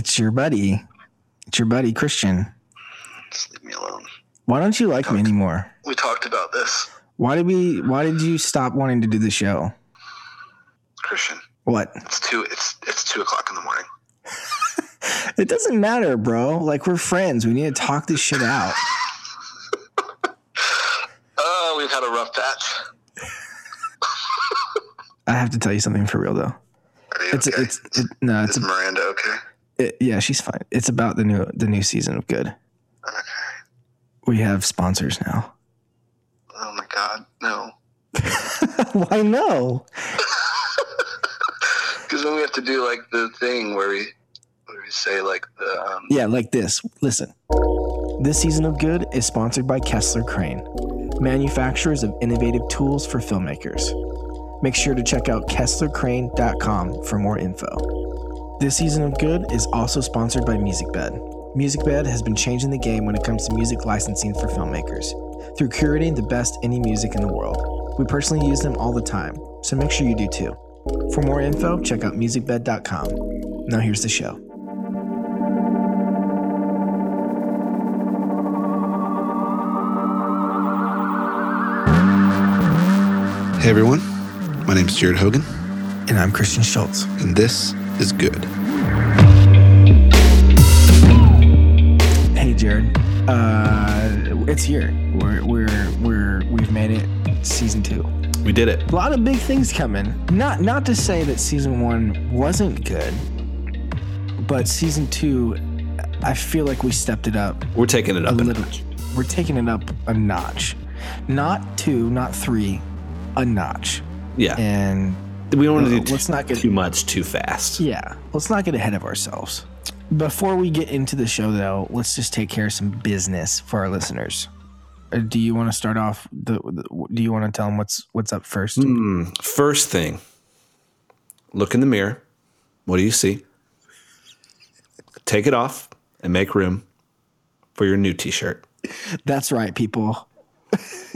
It's your buddy. It's your buddy Christian. Just leave me alone. Why don't you like me anymore? We talked about this, Why did we? Why did you stop wanting to do the show? Christian. What? It's two. It's it's two o'clock in the morning. It doesn't matter, bro. Like we're friends. We need to talk this shit out. Oh, we've had a rough patch. I have to tell you something for real though. It's okay? it's it, no, it's Is Miranda okay? It, yeah, she's fine. It's about the new the new season of Good. Okay. We have sponsors now. Oh my God, no. Why no? Because then we have to do like the thing where we where we say like the um, Yeah, like this. Listen. This season of Good is sponsored by Kessler Crane, manufacturers of innovative tools for filmmakers. Make sure to check out KesslerCrane.com for more info. This season of Good is also sponsored by MusicBed. MusicBed has been changing the game when it comes to music licensing for filmmakers through curating the best indie music in the world. We personally use them all the time, so make sure you do too. For more info, check out musicbed.com. Now here's the show. Hey everyone, my name is Jared Hogan, And I'm Christian Schultz. and this is Good. Hey, Jared. Uh, it's here. We're we're we're we've made it. Season two. We did it. A lot of big things coming. Not not to say that season one wasn't good, but season two, I feel like we stepped it up We're taking it a up a little. notch. We're taking it up a notch, not two, not three, a notch. Yeah, And we don't want to do too, let's not get too much too fast. Yeah, let's not get ahead of ourselves. Before we get into the show, though, let's just take care of some business for our listeners. Uh, Do you want to start off? The, the Do you want to tell them what's what's up first? Hmm. First thing, look in the mirror. What do you see? Take it off and make room for your new T-shirt. That's right, people.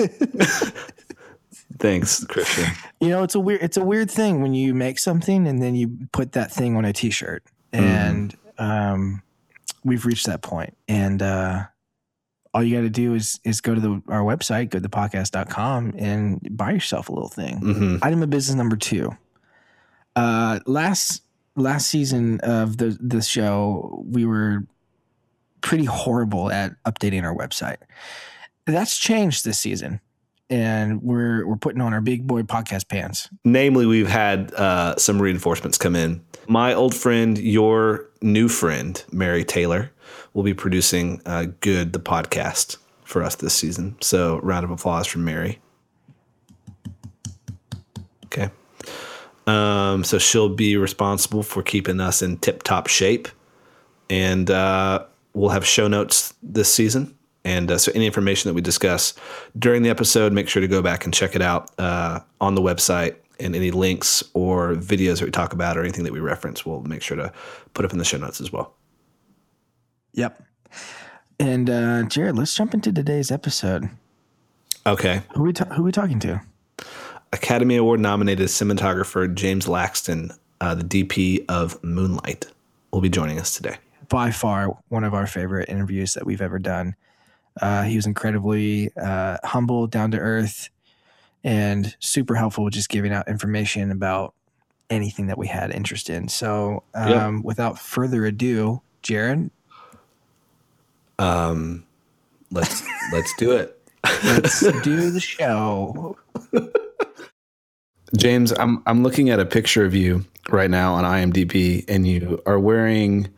Thanks, Christian. You know, it's a weird it's a weird thing when you make something and then you put that thing on a T-shirt, and um, we've reached that point. And uh, all you got to do is is go to the our website, go to thepodcast.com, and buy yourself a little thing. hmm item of business number two. Uh, last last season of the the show, we were pretty horrible at updating our website. That's changed this season, and we're we're putting on our big boy podcast pants. Namely, we've had uh, some reinforcements come in. My old friend, your new friend, Mary Taylor, will be producing uh, Good, the podcast, for us this season. So, round of applause for Mary. Okay. Um, so, she'll be responsible for keeping us in tip top shape. And uh, we'll have show notes this season. And uh, so, any information that we discuss during the episode, make sure to go back and check it out uh, on the website. And any links or videos that we talk about or anything that we reference, we'll make sure to put up in the show notes as well. Yep. And uh, Jared, let's jump into today's episode. Okay. Who we ta- who we talking to? Academy Award nominated cinematographer James Laxton, uh, the DP of Moonlight, will be joining us today. by far one of our favorite interviews that we've ever done. Uh, he was incredibly uh, humble, down to earth, and super helpful with just giving out information about anything that we had interest in. So, um, Yeah. without further ado, Jared, Um, let's let's do it. let's do the show. James, I'm I'm looking at a picture of you right now on IMDb, and you are wearing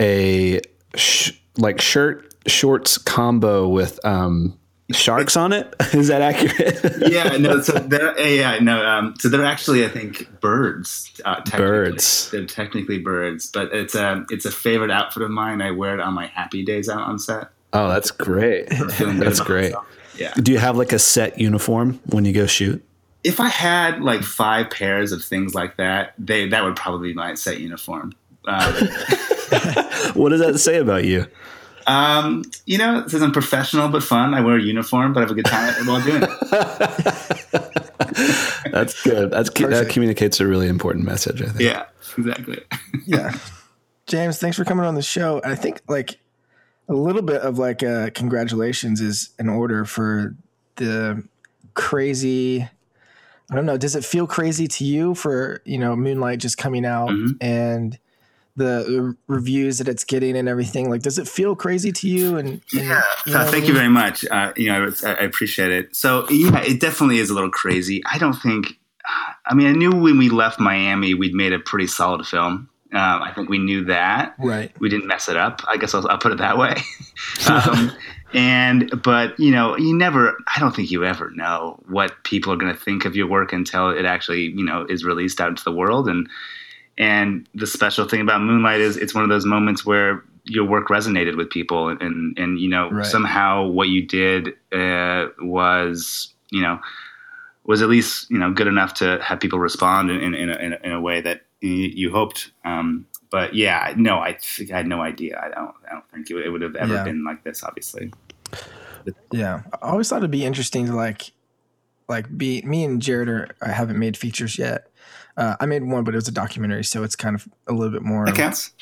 a sh- like shirt shorts combo with um, sharks on it. Is that accurate? yeah, no. So they're yeah, no. Um, so they're actually, I think, birds. Uh, technically. Birds. They're technically birds, but it's a it's a favorite outfit of mine. I wear it on my happy days out on set. oh, that's great. That's great. myself. Yeah. Do you have like a set uniform when you go shoot? If I had like five pairs of things like that, they that would probably be my set uniform. Um, What does that say about you? Um, you know, it says I'm professional but fun. I wear a uniform, but I have a good time while doing it. That's good. That's that communicates a really important message. I think. Yeah, exactly. Yeah. James, thanks for coming on the show. I think like a little bit of like uh, congratulations is in order for the crazy. I don't know. Does it feel crazy to you for you know Moonlight just coming out Mhm. and the reviews that it's getting and everything? Like, does it feel crazy to you? And, and Yeah, you know what I thank you mean? very much. Uh, you know, I, I appreciate it. So yeah, it definitely is a little crazy. I don't think. I mean, I knew when we left Miami, we'd made a pretty solid film. Um, I think we knew that. Right. We didn't mess it up. I guess I'll, I'll put it that way. um, and but you know, you never. I don't think you ever know what people are going to think of your work until it actually you know is released out into the world. And and the special thing about Moonlight is it's one of those moments where your work resonated with people, and and, you know Right. somehow what you did uh, was you know was at least you know good enough to have people respond in in, in, a, in, a, way that you, hoped. Um, but yeah, no, I I had no idea. I don't. I don't think it, would- it would have ever Yeah. been like this. Obviously, Yeah, I always thought it'd be interesting to like, like be me and Jared are I haven't made features yet. Uh, I made one, but it was a documentary, so it's kind of a little bit more. that counts.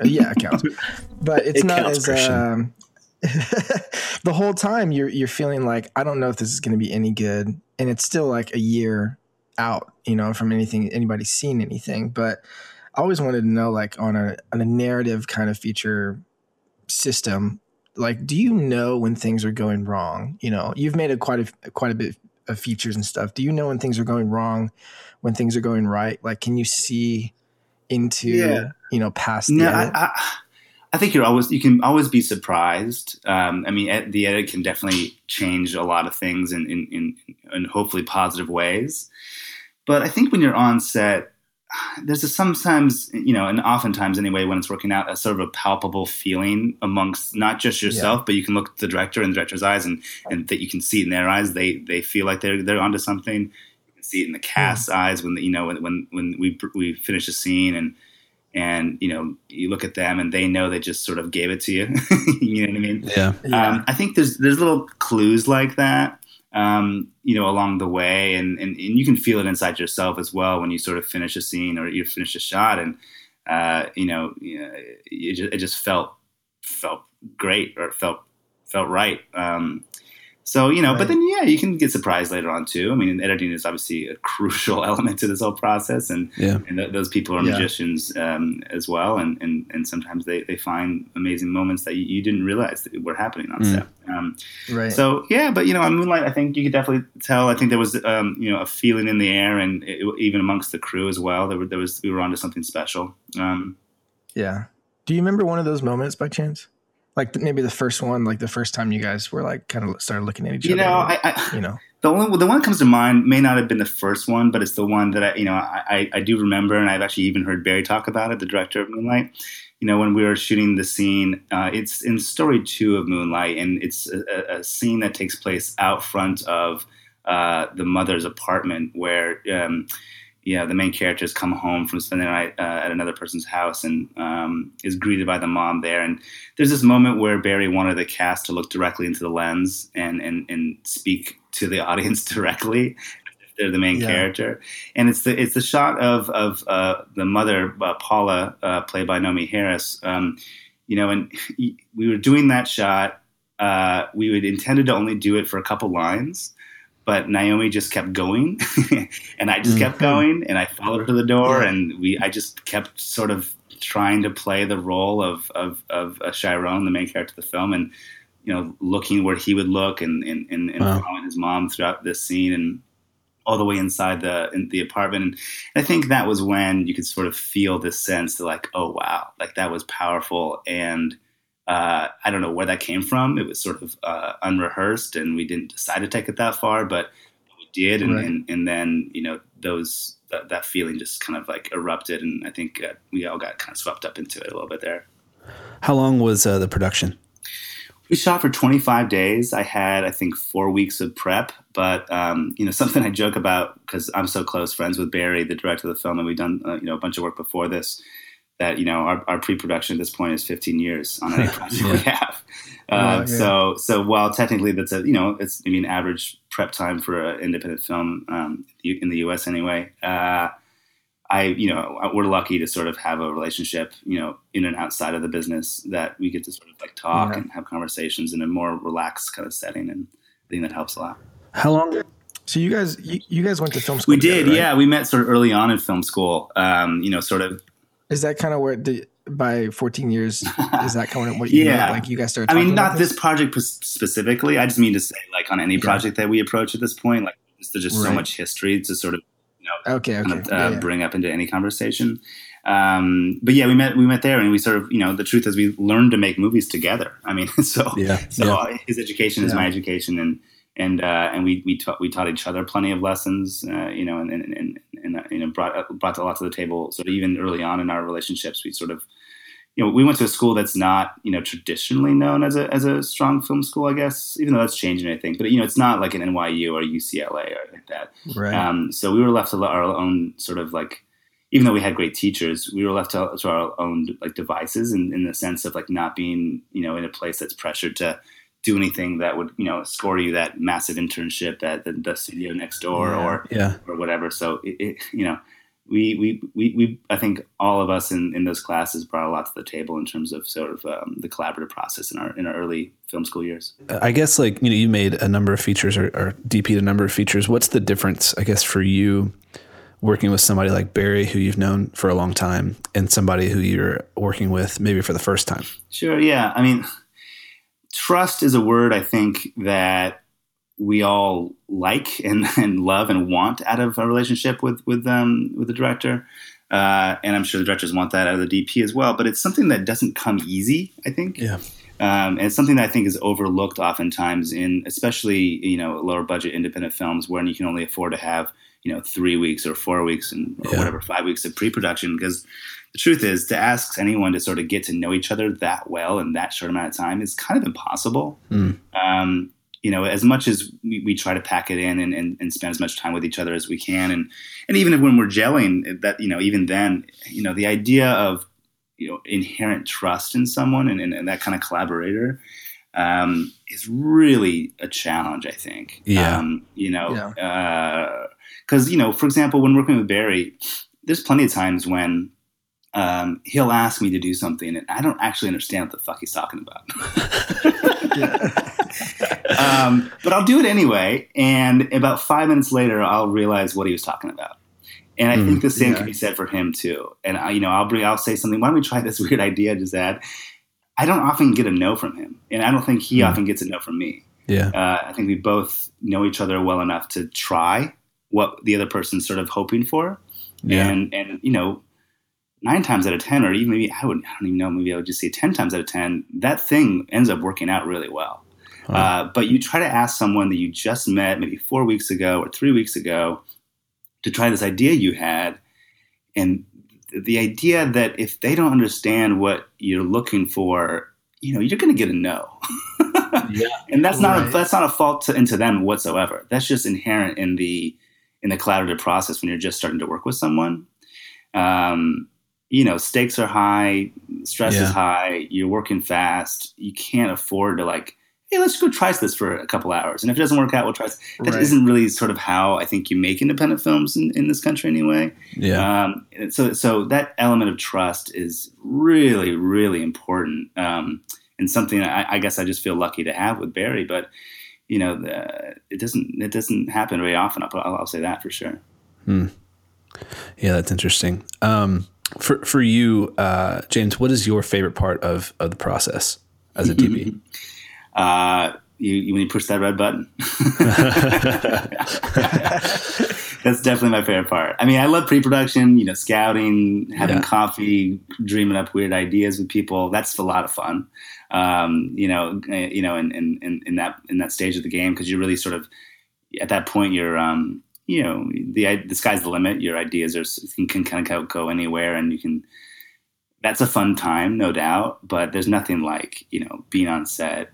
Uh, yeah, it counts. But it's It not counts, as um, the whole time you're you're feeling like I don't know if this is going to be any good, and it's still like a year out, you know, from anything anybody's seen anything. But I always wanted to know, like on a on a narrative kind of feature system, like do you know when things are going wrong? You know, you've made a quite a quite a bit of features and stuff. Do you know when things are going wrong, when things are going right? Like, can you see into Yeah. you know past No, I. I, I think you're always you can always be surprised. Um, I mean, ed- the edit can definitely change a lot of things in in, in in hopefully positive ways. But I think when you're on set, there's a sometimes you know, and oftentimes anyway, when it's working out, a sort of a palpable feeling amongst not just yourself, but you can look at the director and the director's eyes, and and that you can see it in their eyes. They they feel like they're they're onto something. You can see it in the cast's eyes when you know when when when we we finish a scene and and you know you look at them and they know they just sort of gave it to you. you know what I mean? Yeah. Yeah. Um, I think there's there's little clues like that, um, you know, along the way, and, and and you can feel it inside yourself as well when you sort of finish a scene or you finish a shot, and uh, you know, it, just, it just felt felt great or it felt felt right. Um, so you know, Right. but then yeah, you can get surprised later on too. I mean, editing is obviously a crucial element to this whole process, and Yeah. and th- those people are Yeah. magicians um, as well, and, and and sometimes they, they find amazing moments that you, you didn't realize that were happening on Mm. set. Um, right. so yeah, but you know, on Moonlight, I think you could definitely tell. I think there was um, you know a feeling in the air, and it, even amongst the crew as well. There, were, there was we were onto something special. Um, Yeah. Do you remember one of those moments by chance? Like maybe the first one, like the first time you guys were like kind of started looking at each you other. know, I, I, you know. The only the one that comes to mind may not have been the first one, but it's the one that I you know I, I, do remember, and I've actually even heard Barry talk about it, the director of Moonlight. You know, when we were shooting the scene, uh, it's in story two of Moonlight, and it's a, a- a scene that takes place out front of uh, the mother's apartment, where um, yeah, the main characters come home from spending the night uh, at another person's house and um, is greeted by the mom there. And there's this moment where Barry wanted the cast to look directly into the lens and and, and speak to the audience directly. They're the main Yeah. character, and it's the it's the shot of of uh, the mother uh, Paula, uh, played by Naomie Harris. Um, you know, and we were doing that shot. Uh, we would intended to only do it for a couple lines, but Naomie just kept going, and I just kept going, and I followed her to the door, Yeah. and we I just kept sort of trying to play the role of of of uh, Chiron, the main character of the film, and you know looking where he would look, and and and, and Wow. following his mom throughout this scene, and all the way inside the in the apartment. And I think that was when you could sort of feel this sense that like, oh wow, like that was powerful and uh, I don't know where that came from. It was sort of uh, unrehearsed, and we didn't decide to take it that far, but we did, and Right. and, and then you know those that, that feeling just kind of like erupted, and I think uh, we all got kind of swept up into it a little bit there. How long was uh, the production? We shot for 25 days. I had, I think, four weeks of prep. But um, you know, something I joke about because I'm so close friends with Barry, the director of the film, and we've done uh, you know a bunch of work before this. That you know, our, our pre-production at this point is 15 years on any project we have. Uh, Yeah, yeah. So, so while technically that's a you know it's maybe an average prep time for an independent film um, in the U.S. anyway. Uh, I, you know, we're lucky to sort of have a relationship, you know, in and outside of the business that we get to sort of like talk Yeah. and have conversations in a more relaxed kind of setting, and I think that helps a lot. How long? So you guys, you, you guys went to film school. We did, together, right? yeah. We met sort of early on in film school. Um, you know, sort of. Is that kind of where the, by 14 years is that kind of what you Yeah. met? like you guys started? I mean, talking about not this project specifically. I just mean to say, like on any project that we approach at this point, like there's just so much history to sort of Okay, okay. kind of uh, Yeah, yeah. bring up into any conversation. Um, but yeah, we met we met there, and we sort of you know the truth is we learned to make movies together. I mean, so Yeah, so yeah. his education is my education, and and uh, and we we taught we taught each other plenty of lessons, uh, you know, and and and, and uh, you know brought brought a lot to the table. Sort of even early on in our relationships, we sort of you know we went to a school that's not you know traditionally known as a as a strong film school, I guess, even though that's changing, I think. But you know, it's not like an NYU or UCLA or like that. right. Um, so we were left to our own sort of like, even though we had great teachers, we were left to, to our own like devices in, in the sense of like not being, you know, in a place that's pressured to do anything that would, you know, score you that massive internship at the, the studio next door Yeah. or, Yeah. or whatever. So it, it you know, we, we, we, we, I think all of us in, in those classes brought a lot to the table in terms of sort of um, the collaborative process in our, in our early film school years. I guess like you know you made a number of features or, or DP'd a number of features. What's the difference, I guess, for you working with somebody like Barry, who you've known for a long time, and somebody who you're working with maybe for the first time? Sure. Yeah. I mean, trust is a word I think that we all like and, and love and want out of a relationship with with um, with the director. Uh, and I'm sure the directors want that out of the DP as well. But it's something that doesn't come easy. I think. Yeah. Um, and it's something that I think is overlooked oftentimes in, especially you know, lower budget independent films, when you can only afford to have you know three weeks or four weeks and or Yeah. whatever five weeks of pre-production. Because the truth is, to ask anyone to sort of get to know each other that well in that short amount of time is kind of impossible. Mm. Um, you know, as much as we, we try to pack it in and, and, and spend as much time with each other as we can, and and even if when we're gelling, that you know, even then, you know, the idea of you know inherent trust in someone and, and, and that kind of collaborator um, is really a challenge. I think. Yeah. Um, you know, because you know, for example, when working with Barry, there's plenty of times when um, he'll ask me to do something and I don't actually understand what the fuck he's talking about. um, but I'll do it anyway, and about five minutes later, I'll realize what he was talking about. And I think the same yeah. can be said for him too. And I, you know, I'll bring, I'll say something. Why don't we try this weird idea I just had? I don't often get a no from him, and I don't think he Mm. often gets a no from me. Yeah. Uh, I think we both know each other well enough to try what the other person's sort of hoping for, Yeah. and and you know, nine times out of ten, or even maybe I would I don't even know, maybe I would just say ten times out of ten, that thing ends up working out really well. Uh, but you try to ask someone that you just met maybe four weeks ago or three weeks ago to try this idea you had, and the idea that if they don't understand what you're looking for, you know, you're going to get a no. Yeah. and that's not a, that's not a fault to, into them whatsoever. That's just inherent in the in the collaborative process when you're just starting to work with someone. Um, you know, stakes are high, stress Yeah. is high. You're working fast. You can't afford to like, hey, let's go try this for a couple hours. And if it doesn't work out, we'll try. This. That Right. not really sort of how I think you make independent films in, in this country anyway. Yeah. Um, so, so that element of trust is really, really important, um, and something I, I guess I just feel lucky to have with Barry. But you know, the, it doesn't it doesn't happen very often. I'll, I'll I'll say that for sure. Hmm. Yeah, that's interesting. Um, for for you, uh, James, what is your favorite part of of the process as a DP? Uh, you, you when you push that red button. That's definitely my favorite part. I mean, I love pre-production, you know, scouting, having Yeah. coffee, dreaming up weird ideas with people. That's a lot of fun. Um, you know, uh, you know, in, in, in, that in that stage of the game, because you're really sort of at that point, you're, um, you know, the the sky's the limit. Your ideas are can, can kind of go anywhere, and you can. That's a fun time, no doubt. But there's nothing like you know being on set,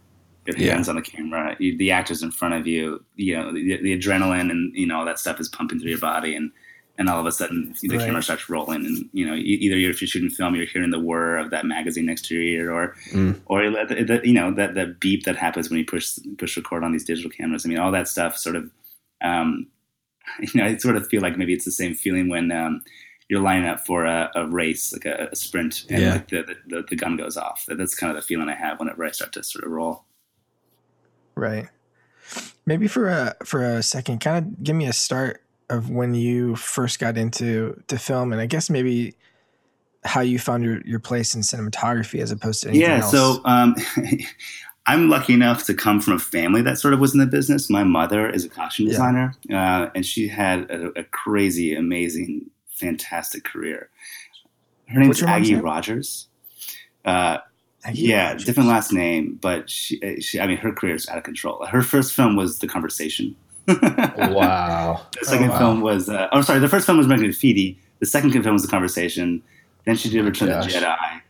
your Yeah. hands on the camera, you, the actors in front of you. You know, the, the adrenaline and you know all that stuff is pumping through your body, and and all of a sudden the Right. camera starts rolling, and you know e- either you're, if you're shooting film, you're hearing the whir of that magazine next to your ear, or Mm. or the, the, you know that that beep that happens when you push push record on these digital cameras. I mean, all that stuff sort of, um, you know, I sort of feel like maybe it's the same feeling when um, you're lining up for a, a race, like a, a sprint, and Yeah. like the, the the gun goes off. That's kind of the feeling I have whenever I start to sort of roll. Right. Maybe for a for a second, kind of give me a start of when you first got into to film, and I guess maybe how you found your, your place in cinematography as opposed to anything yeah else. so um, i'm lucky enough to come from a family that sort of was in the business my mother is a costume Yeah. designer uh, and she had a, a crazy amazing fantastic career her name's What's your mom's aggie name? rodgers uh, Aggie yeah Rodgers. different last name but she, uh, she i mean her career is out of control her first film was the conversation Wow. the second wow. film was uh, oh sorry the first film was American Graffiti the second film was the conversation then she did Return of the. Jedi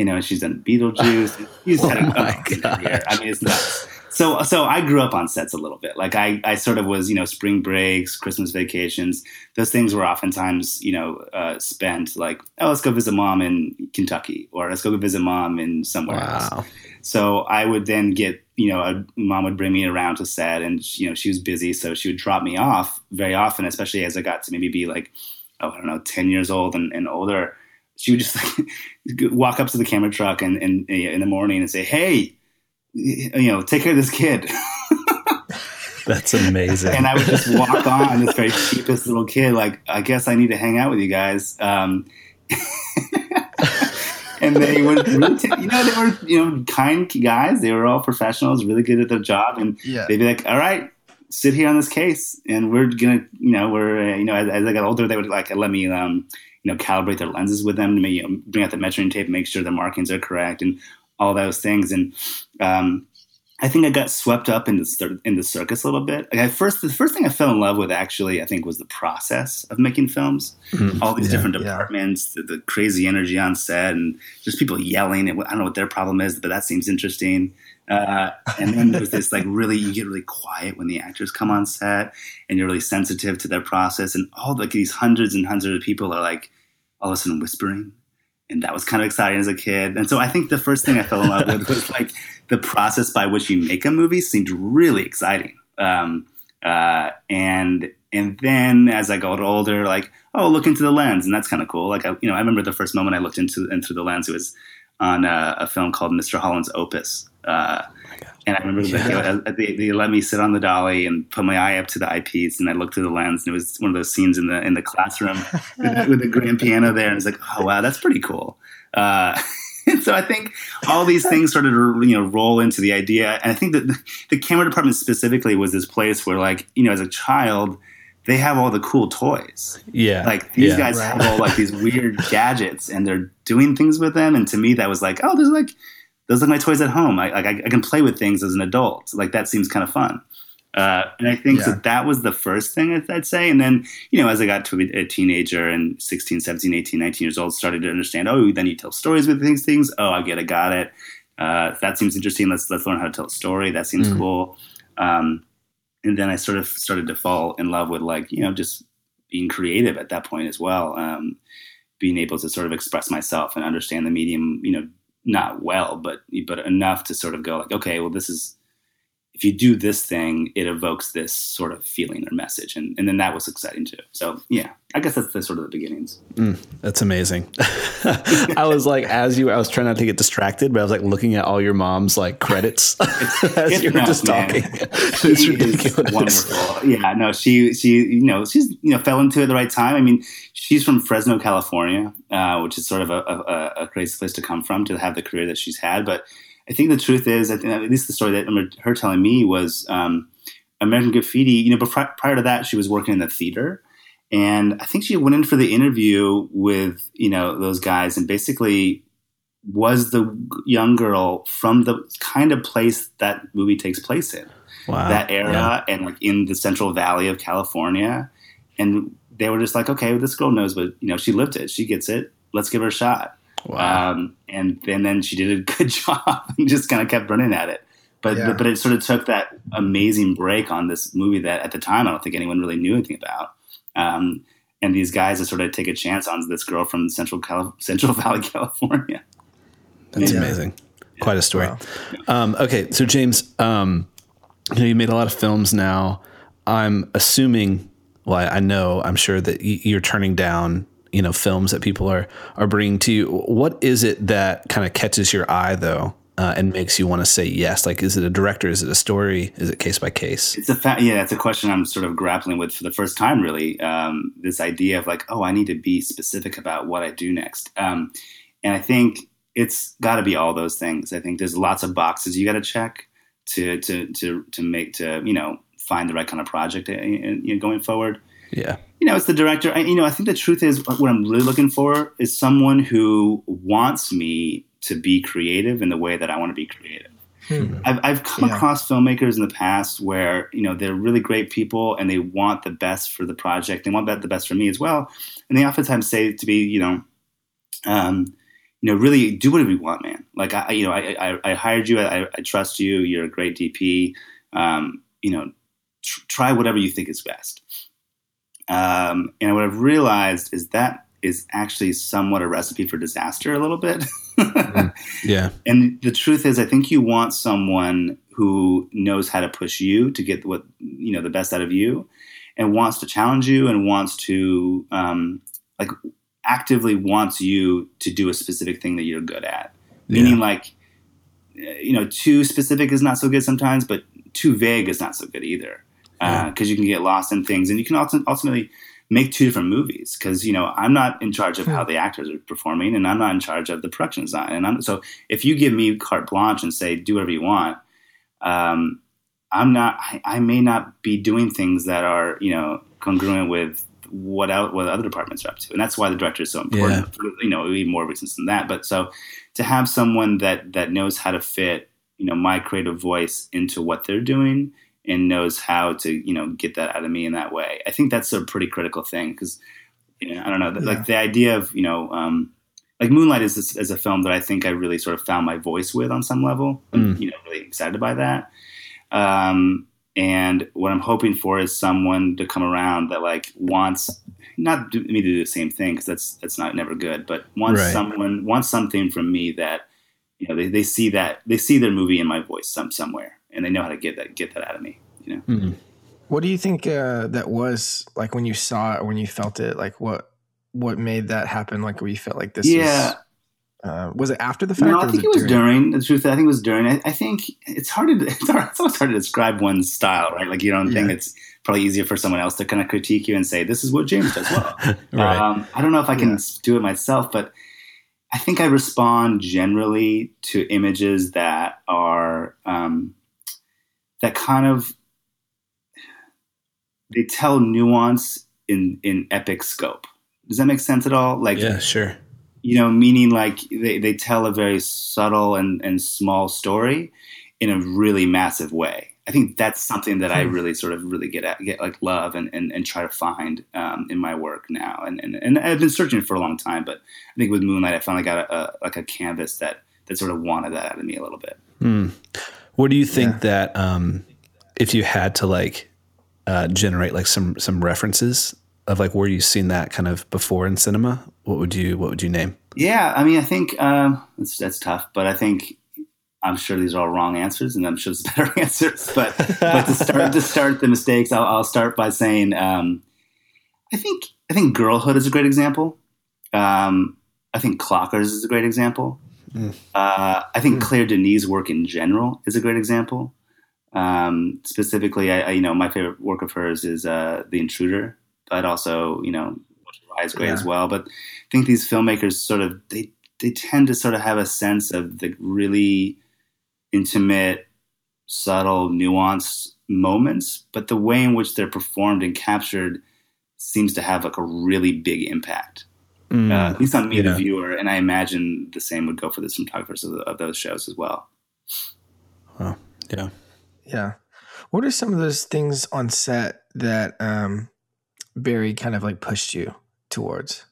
you know she's done Beetlejuice. She's had a, Oh career I mean it's nuts. So so I grew up on sets a little bit. Like I, I sort of was you know spring breaks Christmas vacations. Those things were oftentimes you know uh, spent like oh let's go visit mom in Kentucky or let's go visit mom in somewhere else. So I would then get, you know, a, mom would bring me around to set, and you know, she was busy, so she would drop me off very often, especially as I got to maybe be like, oh, I don't know, ten years old and, and older. She would just like walk up to the camera truck and, and in the morning and say, "Hey, you know, take care of this kid." That's amazing. and I would just walk on this very cheapest little kid, like, I guess I need to hang out with you guys. Um, and they would, really ta- you know, they were, you know, kind guys. They were all professionals, really good at their job, and yeah. they'd be like, "All right, sit here on this case, and we're gonna, you know, we're, uh, you know, as, as I got older, they would like let me, um, you know, calibrate their lenses with them to make, you know, bring out the measuring tape, make sure the markings are correct, and all those things, and um, I think I got swept up in the in the circus a little bit. Like I first, the first thing I fell in love with actually, I think, was the process of making films. Mhm. All these Yeah, different yeah. departments, the, the crazy energy on set, and just people yelling. And I don't know what their problem is, but that seems interesting. Uh, and then there's this like really, you get really quiet when the actors come on set, and you're really sensitive to their process. And all like these hundreds and hundreds of people are like all of a sudden whispering. And that was kind of exciting as a kid. And so I think the first thing I fell in love with was like the process by which you make a movie seemed really exciting. Um, uh, and and then as I got older, like oh, look into the lens, and that's kind of cool. Like I, you know, I remember the first moment I looked into into the lens. It was on a, a film called Mr. Holland's Opus. Uh, and I remember Yeah. uh, they, they let me sit on the dolly and put my eye up to the eyepiece, and I looked through the lens, and it was one of those scenes in the in the classroom with, with the grand piano there, and it's like, oh wow, that's pretty cool. Uh, and so I think all these things started to you know roll into the idea, and I think that the, the camera department specifically was this place where, like, you know, as a child, they have all the cool toys. yeah. Like these yeah. guys Right. have all like these weird gadgets, and they're doing things with them. And to me, that was like, oh, there's like those are my toys at home. I like I, I can play with things as an adult. Like that seems kind of fun. Uh, and I think Yeah. that that was the first thing I'd, I'd say. And then, you know, as I got to a, a teenager and 16, 17, 18, 19 years old, started to understand, oh, then you tell stories with things, things. Oh, I get it, got it. Uh, that seems interesting. Let's, let's learn how to tell a story. That seems Mm. cool. Um, and then I sort of started to fall in love with like, you know, just being creative at that point as well. Um, being able to sort of express myself and understand the medium, you know, not well, but but enough to sort of go like, okay, well, this is if you do this thing, it evokes this sort of feeling or message, and and then that was exciting too. So yeah, I guess that's the sort of the beginnings. That's amazing. I was like, as you, I was trying not to get distracted, but I was like looking at all your mom's like credits as It's you were just man. talking. It's ridiculous. wonderful. Yeah, no, she she you know she's you know fell into it at the right time. I mean, she's from Fresno, California, uh, which is sort of a, a, a crazy place to come from to have the career that she's had. But I think the truth is, I think at least the story that I remember her telling me was um, American Graffiti. You know, but pri- prior to that, she was working in the theater. And I think she went in for the interview with you know those guys, and basically was the young girl from the kind of place that movie takes place in Wow. that era Yeah. and like in the Central Valley of California, and they were just like, okay, well, this girl knows, but you know, she lived it, she gets it. Let's give her a shot. Wow. Um, and, and then she did a good job and just kind of kept running at it. But, Yeah. but but it sort of took that amazing break on this movie that at the time I don't think anyone really knew anything about. Um, and these guys to sort of take a chance on this girl from Central Cal- Central Valley, California. That's Yeah. amazing. Quite a story. Wow. Um, okay, so James, um, you know, you made a lot of films now. I'm assuming, well, I, I know, I'm sure that y- you're turning down you know films that people are are bringing to you. What is it that kind of catches your eye though? Uh, and makes you want to say yes? Like, is it a director? Is it a story? Is it case by case? It's a fa- yeah, that's a question I'm sort of grappling with for the first time. Really, um, this idea of like, oh, I need to be specific about what I do next. Um, and I think it's got to be all those things. I think there's lots of boxes you got to check to to to to make to you know find the right kind of project uh, you know, going forward. Yeah. You know, it's the director. I, you know, I think the truth is what I'm really looking for is someone who wants me to be creative in the way that I want to be creative. Hmm. I've, I've come yeah. across filmmakers in the past where you know they're really great people and they want the best for the project. They want the best for me as well, and they oftentimes say to be, you know, um, you know, really do whatever you want, man. Like I, you know, I, I, I hired you. I, I, trust you. You're a great DP. Um, you know, tr- try whatever you think is best. Um, and what I've realized is that is actually somewhat a recipe for disaster a little bit. mm, yeah. And the truth is, I think you want someone who knows how to push you to get what you know the best out of you, and wants to challenge you and wants to um, like actively wants you to do a specific thing that you're good at. Yeah. Meaning, like you know, too specific is not so good sometimes, but too vague is not so good either because uh, you can get lost in things, and you can ultimately make two different movies because you know I'm not in charge of how hmm. the actors are performing, and I'm not in charge of the production design. And I'm, so if you give me carte blanche and say do whatever you want, um, I'm not. I, I, may not be doing things that are you know congruent with what out what other departments are up to, and that's why the director is so important. Yeah. For, you know, even more reasons than that. But so to have someone that that knows how to fit you know my creative voice into what they're doing and knows how to you know get that out of me in that way. I think that's a pretty critical thing because you know, I don't know yeah. like the idea of you know um, like Moonlight is this, is a film that I think I really sort of found my voice with on some level. I'm mm. you know really excited by that. Um, and what I'm hoping for is someone to come around that like wants not do, me to do the same thing because that's that's not never good, but wants right. someone wants something from me that you know they, they see that they see their movie in my voice some somewhere and they know how to get that get that out of me. You know. Mm-hmm. What do you think uh, that was like when you saw it, when you felt it? Like what what made that happen? Like where you felt like this? Yeah. Was, uh, was it after the fact? No, I think it, it was during? during. The truth, I think it was during. I, I think it's hard to it's, hard, it's always hard to describe one's style, right? Like you don't yeah. think it's probably easier for someone else to kind of critique you and say this is what James does well. right. Um, I don't know if I can yeah. do it myself, but I think I respond generally to images that are um, that kind of they tell nuance in in epic scope. Does that make sense at all? Like yeah, sure. You know, meaning like they, they tell a very subtle and, and small story in a really massive way. I think that's something that I hmm. really sort of really get at, get like love and, and, and try to find um, in my work now. And, and, and I've been searching for a long time, but I think with Moonlight, I finally got a, a like a canvas that, that sort of wanted that out of me a little bit. Mm. What do you think yeah. that um, if you had to like uh, generate like some some references of like where you've seen that kind of before in cinema, what would you what would you name? Yeah, I mean, I think um, that's that's tough, but I think I'm sure these are all wrong answers, and I'm sure there's better answers. But but to start to start the mistakes, I'll, I'll start by saying um, I think I think Girlhood is a great example. Um, I think Clockers is a great example. Mm. Uh, I think mm. Claire Denis' work in general is a great example. Um, specifically, I, I, you know my favorite work of hers is uh, The Intruder, but also you know is great yeah. as well. But I think these filmmakers sort of they they tend to sort of have a sense of the really intimate, subtle, nuanced moments, but the way in which they're performed and captured seems to have like a really big impact. Mm, uh, at least on me, yeah. the viewer, and I imagine the same would go for the cinematographers of, of those shows as well. Well, yeah, yeah. What are some of those things on set that um, Barry kind of like pushed you towards?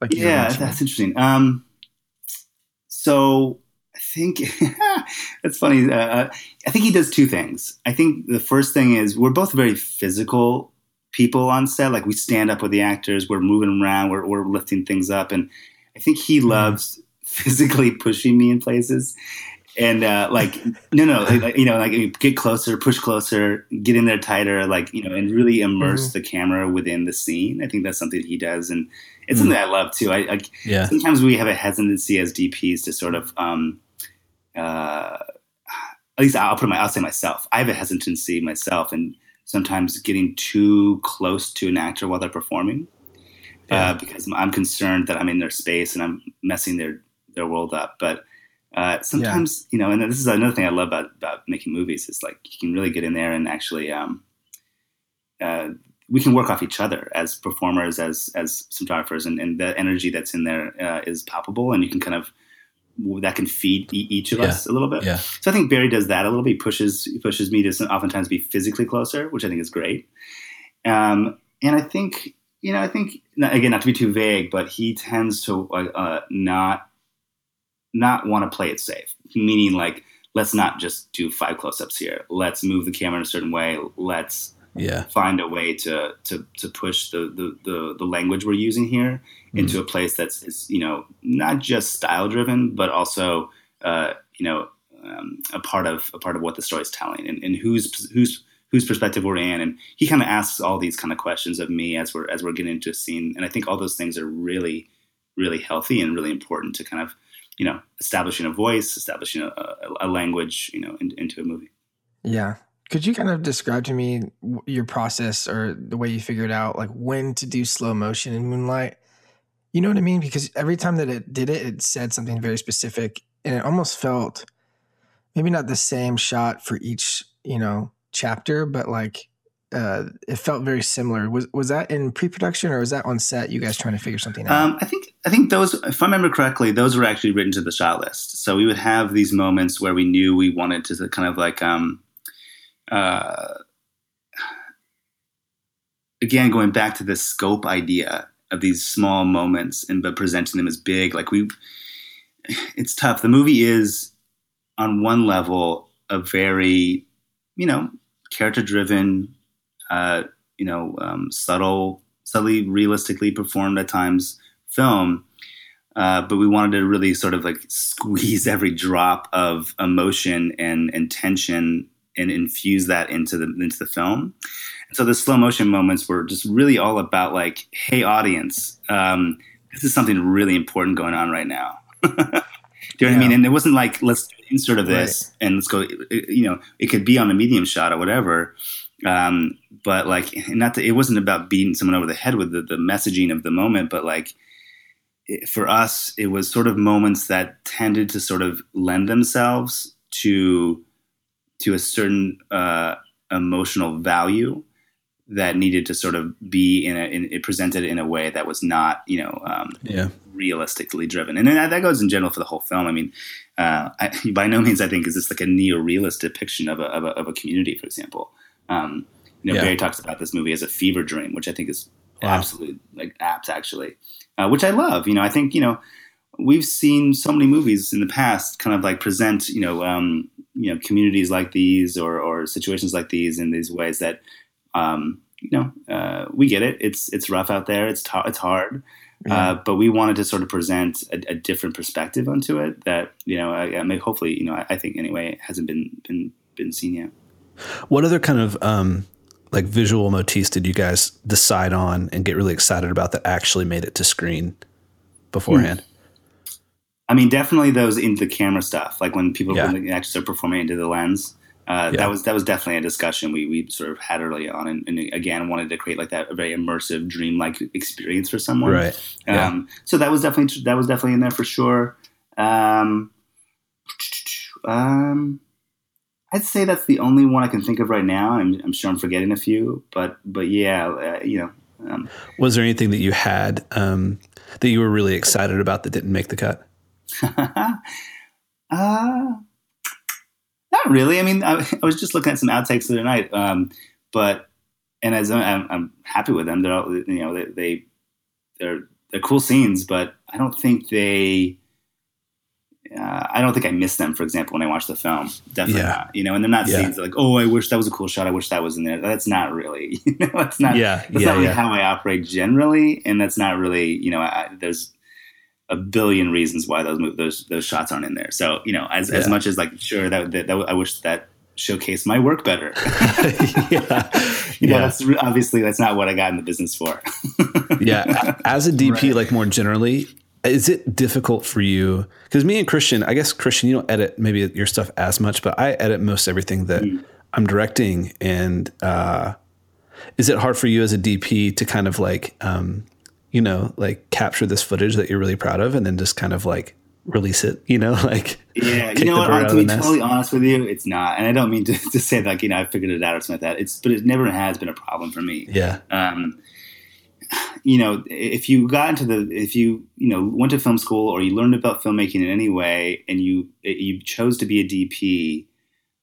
Like yeah, that's interesting. Um, so I think it's funny. Uh, uh, I think he does two things. I think the first thing is we're both very physical people on set. Like we stand up with the actors, we're moving around, we're, we're lifting things up. And I think he mm-hmm. loves physically pushing me in places. and uh, like no no like, you know like get closer push closer get in there tighter like you know and really immerse Mm-hmm. the camera within the scene i think that's something he does and it's something i love too i, I Yeah. sometimes we have a hesitancy as dps to sort of um uh at least i'll put my i'll say myself i have a hesitancy myself and sometimes getting too close to an actor while they're performing Yeah. uh, because I'm concerned that I'm in their space and I'm messing their their world up. But uh, sometimes, you know, and this is another thing I love about about making movies is like you can really get in there and actually um, uh, we can work off each other as performers, as as cinematographers, and, and the energy that's in there uh, is palpable, and you can kind of that can feed each of Yeah. us a little bit. Yeah. So I think Barry does that a little bit. He pushes he pushes me to oftentimes be physically closer, which I think is great. Um, and I think you know I think again not to be too vague, but he tends to uh, uh, not not want to play it safe, meaning like let's not just do five close ups here. Let's move the camera in a certain way. Let's Yeah. find a way to to to push the the the, the language we're using here into a place that's is, you know not just style driven, but also uh, you know um, a part of a part of what the story's telling and, and whose whose whose perspective we're in. And he kind of asks all these kind of questions of me as we're as we're getting into a scene. And I think all those things are really really healthy and really important to kind of you know establishing a voice, establishing a, a, a language, you know, in, into a movie. Yeah. Could you kind of describe to me your process or the way you figured out like when to do slow motion in Moonlight? You know what I mean? Because every time that it did it, it said something very specific and it almost felt maybe not the same shot for each, you know, chapter, but like uh it felt very similar. Was was that in pre-production or was that on set you guys trying to figure something out? Um, I think I think those, if I remember correctly, those were actually written to the shot list. So we would have these moments where we knew we wanted to kind of like, um, uh, again, going back to this scope idea of these small moments and but presenting them as big. Like we, it's tough. The movie is on one level a very, you know, character driven, uh, you know, um, subtle, subtly realistically performed at times film. Uh, but we wanted to really sort of like squeeze every drop of emotion and, and tension and infuse that into the into the film. So the slow motion moments were just really all about like, hey, audience, um, this is something really important going on right now. Do you know what I mean? And it wasn't like let's insert of this and let's go. You know, it could be on a medium shot or whatever. Um, but like, not that it wasn't about beating someone over the head with the, the messaging of the moment, but like it, for us, it was sort of moments that tended to sort of lend themselves to to a certain uh, emotional value that needed to sort of be in a in, it presented in a way that was not you know um, Yeah. realistically driven, and that, that goes in general for the whole film. I mean, uh, I, by no means I think is this like a neo-realist depiction of a of a, of a community, for example. Um, you know, Yeah. Barry talks about this movie as a fever dream, which I think is Wow. absolutely like apt, actually, uh, which I love. You know, I think you know we've seen so many movies in the past kind of like present you know um, you know communities like these or or situations like these in these ways that um, you know uh, we get it. It's it's rough out there. It's t- it's hard. Yeah. Uh, but we wanted to sort of present a, a different perspective onto it that you know I, I mean, hopefully you know I, I think anyway hasn't been been been seen yet. What other kind of um, like visual motifs did you guys decide on and get really excited about that actually made it to screen beforehand? I mean, definitely those into the camera stuff, like when people Yeah. when start performing into the lens. Uh, Yeah. That was that was definitely a discussion we, we sort of had early on, and, and again wanted to create like that a very immersive, dreamlike experience for someone. Right. Yeah. Um, so that was definitely that was definitely in there for sure. Um, um, I'd say that's the only one I can think of right now. I'm, I'm sure I'm forgetting a few, but but yeah, uh, you know, um, Was there anything that you had um, that you were really excited about that didn't make the cut? uh, not really. I mean, I, I was just looking at some outtakes the other night, um, but and as I'm, I'm happy with them, they're all, you know they, they they're they're cool scenes, but I don't think they. Uh, I don't think I missed them. For example, when I watched the film, definitely Yeah. not. You know, and they're not Yeah. scenes like, oh, I wish that was a cool shot. I wish that was in there. That's not really. You know, that's not. Yeah, That's yeah, not really how I operate generally, and that's not really. You know, I, there's a billion reasons why those move, those those shots aren't in there. So you know, as as much as like sure that, that, that I wish that showcase my work better. yeah. you know, Yeah. that's obviously that's not what I got in the business for. yeah as a dp Right. like more generally is it difficult for you because me and christian i guess christian you don't edit maybe your stuff as much but i edit most everything that i'm directing and uh is it hard for you as a dp to kind of like um you know like capture this footage that you're really proud of and then just kind of like release it you know like Yeah, you know what? To be totally honest with you, it's not, and I don't mean to, to say like you know I figured it out or something like that. It's but it never has been a problem for me. yeah Um, you know, if you got into the, if you you know went to film school or you learned about filmmaking in any way, and you you chose to be a DP,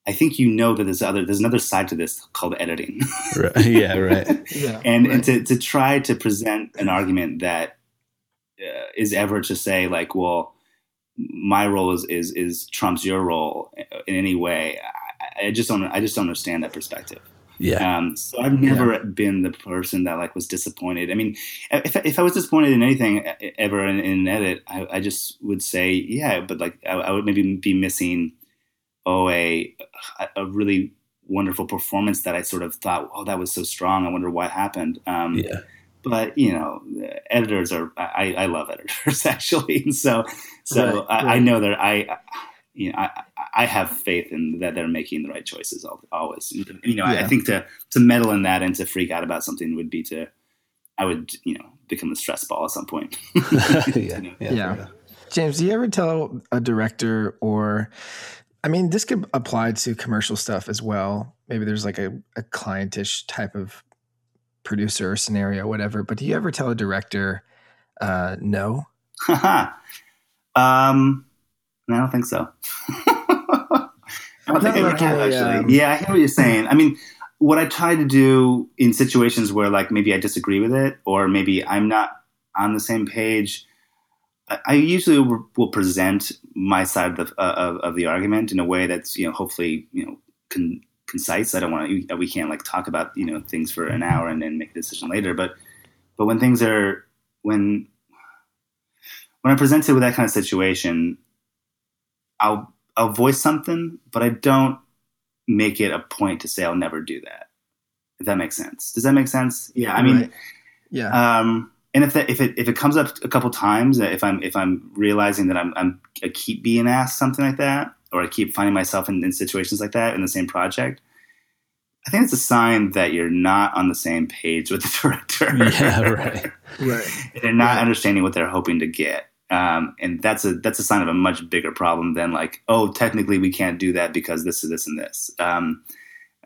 I think you know that there's other there's another side to this called editing. right. yeah right Yeah. and right. and to, to try to present an argument that uh, is ever to say like well my role is is is trumps your role in any way I, I just don't i just don't understand that perspective yeah um, so i've never been the person that like was disappointed i mean if, if i was disappointed in anything e, ever in, in an edit I, I just would say yeah but like I, I would maybe be missing oh a a really wonderful performance that I sort of thought, oh, that was so strong. I wonder what happened. Um, yeah But you know, editors are I, I love editors actually, and so so Right, I, I know that I. You know, I, I have faith in that they're making the right choices always. You know, I, I think to to meddle in that and to freak out about something would be to, I would you know become a stress ball at some point. yeah, know. yeah, Yeah. James, do you ever tell a director or I mean, this could apply to commercial stuff as well. Maybe there's like a, a clientish type of producer or scenario, whatever. But do you ever tell a director uh, no? um, I don't think so. I don't think I like have, a, actually. um, yeah, I hear what you're saying. I mean, what I try to do in situations where, like, maybe I disagree with it, or maybe I'm not on the same page, I, usually will, will present my side of the, uh, of, of the argument in a way that's, you know, hopefully, you know, con- concise. I don't want to. We can't like talk about you know things for an hour and then make a decision later. But but when things are when when I'm presented with that kind of situation, I'll I'll voice something, but I don't make it a point to say I'll never do that. If that makes sense. Does that make sense? Yeah. I mean, Right. yeah. um, and if that if it if it comes up a couple times, if I'm if I'm realizing that I'm, I'm I keep being asked something like that, or I keep finding myself in, in situations like that in the same project, I think it's a sign that you're not on the same page with the director. Yeah, right. right. they're not Right. understanding what they're hoping to get. Um, and that's a that's a sign of a much bigger problem than like, oh, technically we can't do that because this is this and this. Um,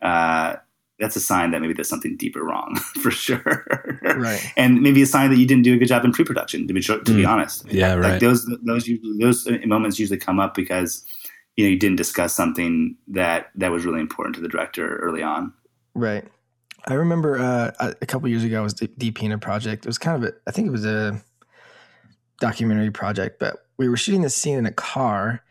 uh, that's a sign that maybe there's something deeper wrong for sure. Right. And maybe a sign that you didn't do a good job in pre-production. To be to be Mm. honest, Yeah, like right. those those usually, those moments usually come up because you know you didn't discuss something that that was really important to the director early on. Right. I remember uh, a couple years ago, I was DPing a project. It was kind of a, I think it was a documentary project, but we were shooting this scene in a car,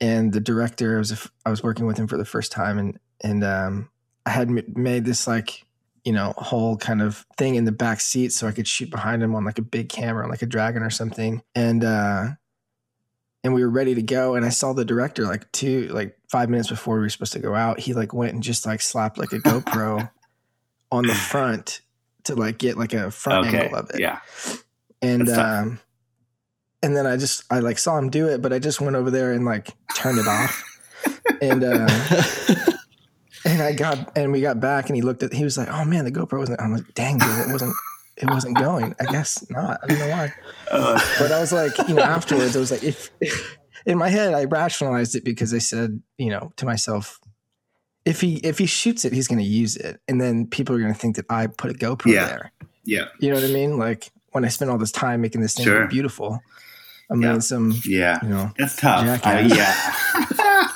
and the director I was, I was working with him for the first time, and and um, I had made this like you know whole kind of thing in the back seat so I could shoot behind him on like a big camera, like a dragon or something, and uh, and we were ready to go. And i saw the director like two like five minutes before we were supposed to go out he like went and just like slapped like a gopro on the front to like get like a front Okay, angle of it. yeah, and um and then i just i like saw him do it but i just went over there and like turned it off. And uh and i got and we got back and he looked at he was like oh man the gopro wasn't i'm like dang dude it wasn't it wasn't going i guess not i don't know why Uh, but I was like, you know, afterwards, I was like, if in my head, I rationalized it because I said, you know, to myself, if he if he shoots it, he's going to use it, and then people are going to think that I put a GoPro Yeah. there. yeah, You know what I mean? Like when I spent all this time making this thing Sure. beautiful, I'm Yeah. some, yeah. you know, That's tough. I, Jackass. yeah.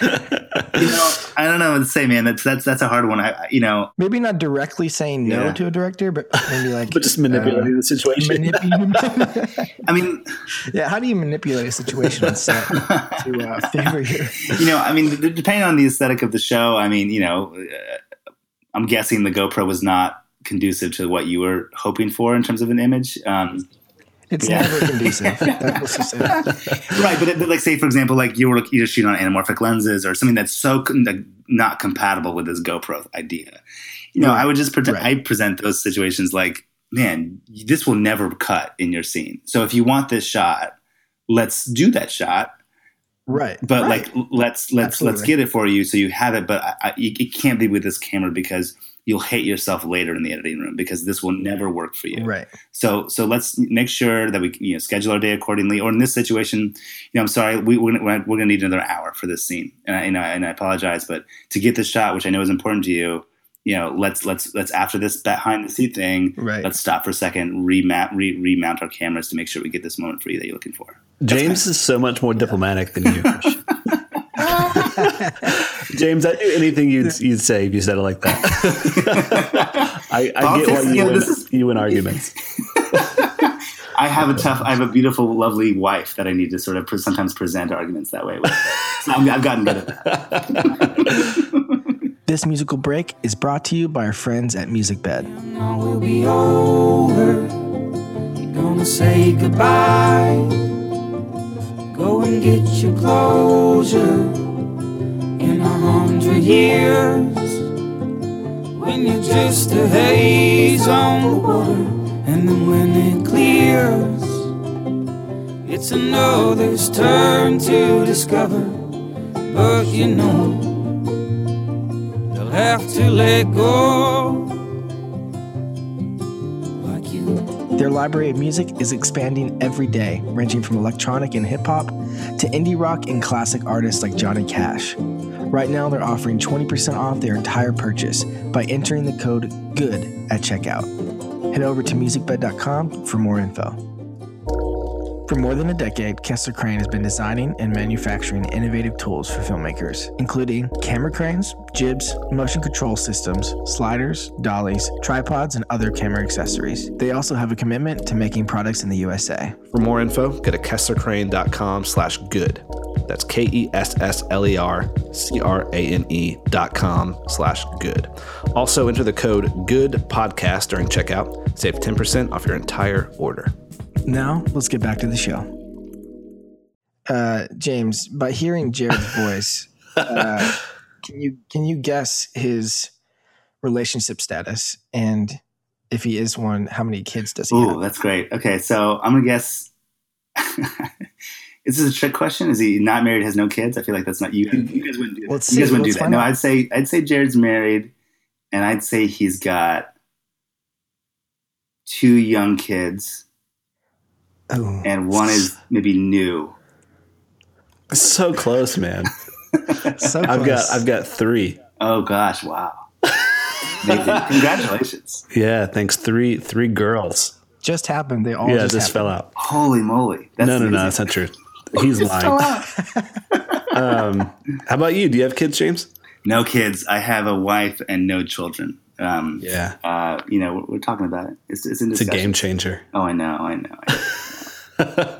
you know, I don't know what to say, man. That's that's that's a hard one. I, I- you know, maybe not directly saying no Yeah. to a director, but maybe like but just manipulating the uh, situation. manipulate. I mean, yeah, how do you manipulate a situation on set to uh, favor your? you know, I mean, depending on the aesthetic of the show, I mean, you know, uh, I'm guessing the GoPro was not conducive to what you were hoping for in terms of an image. Um, It's Yeah. never conducive. That's what's just right, but, but like say for example, like you were you're shooting on anamorphic lenses or something that's so like, not compatible with this GoPro idea. You know, Right. I would just present. Right. I present those situations like, man, this will never cut in your scene. So if you want this shot, let's do that shot. Right. But right. like, let's let's let's get it for you so you have it. But I, I, it can't be with this camera because you'll hate yourself later in the editing room because this will never work for you. Right. So so let's make sure that we you know schedule our day accordingly. Or in this situation, you know, I'm sorry, we, we're gonna, we're gonna need another hour for this scene, and I, and I and I apologize, but to get this shot, which I know is important to you, you know, let's let's let's after this behind the seat thing, Right. let's stop for a second, remount re, remount our cameras to make sure we get this moment for you that you're looking for. James is so much more diplomatic than you. James, I do anything you'd you'd say if you said it like that. I, I get why you you know, win, is- you win arguments. I have a tough, I have a beautiful, lovely wife that I need to sort of pre- sometimes present arguments that way with. So I'm, I've gotten good at that. This musical break is brought to you by our friends at Music Bed. all will be over. You're gonna say goodbye. Go and get your closure. In a hundred years, when you're just a haze on the water, and then when it clears, it's another's turn to discover. But you know, they'll have to let go. Their library of music is expanding every day, ranging from electronic and hip hop to indie rock and classic artists like Johnny Cash. Right now, they're offering 20% off their entire purchase by entering the code GOOD at checkout. Head over to musicbed.com for more info. For more than a decade, Kessler Crane has been designing and manufacturing innovative tools for filmmakers, including camera cranes, jibs, motion control systems, sliders, dollies, tripods, and other camera accessories. They also have a commitment to making products in the USA. For more info, go to kesslercrane.com slash good. That's K-E-S-S-L-E-R-C-R-A-N-E dot com slash good. Also enter the code good podcast during checkout. Save 10% off your entire order. Now, let's get back to the show. Uh, James, by hearing Jared's voice, uh, can you can you guess his relationship status and if he is one, how many kids does he Ooh, have? that's great. Okay, so I'm gonna guess. is this a trick question? Is he not married, has no kids? I feel like that's not you. You guys wouldn't do that. Let's you guys see. wouldn't do that. No, out. I'd say I'd say Jared's married, and I'd say he's got two young kids, Oh, and one is maybe new. So close, man. so I've got. I've got three. Oh gosh, wow! Congratulations! Yeah, thanks. Three three girls. just happened. They all yeah, just, this happened. fell out. Holy moly! That's no, no, no, that's not true. He's lying. um, how about you? Do you have kids, James? No kids. I have a wife and no children. Um, Yeah, uh, you know, we're, we're talking about it. It's, it's in it's a game changer. Oh, I know, I know. I know.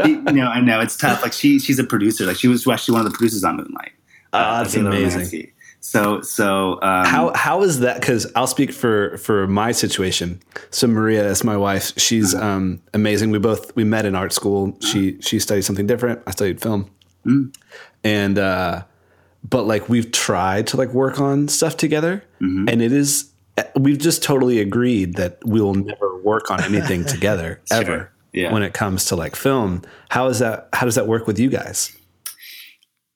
You know, I know it's tough. Like she, she's a producer. Like she was actually one of the producers on Moonlight. Ah, that's amazing. So, so um, How how is that? Because I'll speak for for my situation. So Maria is my wife. She's Uh-huh. um, amazing. We both we met in art school. She she studied something different. I studied film, Mm. and uh, but like we've tried to like work on stuff together, Mm-hmm. and it is we've just totally agreed that we will never work on anything together ever. Yeah. When it comes to like film, how is that? How does that work with you guys?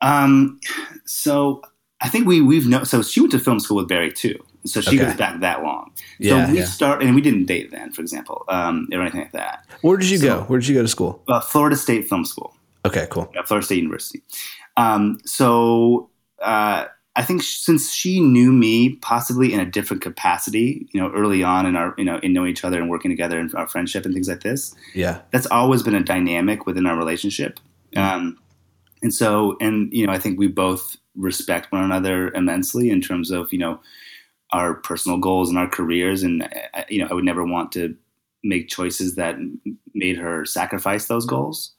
Um, so I think we we've known. So she went to film school with Barry too. So she Okay. goes back that long. Yeah, so we yeah. start, and we didn't date then, for example, um, or anything like that. Where did you go? Where did you go to school? Uh, Florida State Film School. Okay, cool. at Florida State University. Um, so uh, I think since she knew me possibly in a different capacity, you know, early on in our, you know, in knowing each other and working together and our friendship and things like this, Yeah, that's always been a dynamic within our relationship. Um, and so, and you know, I think we both respect one another immensely in terms of you know our personal goals and our careers, and uh, you know, I would never want to make choices that made her sacrifice those goals.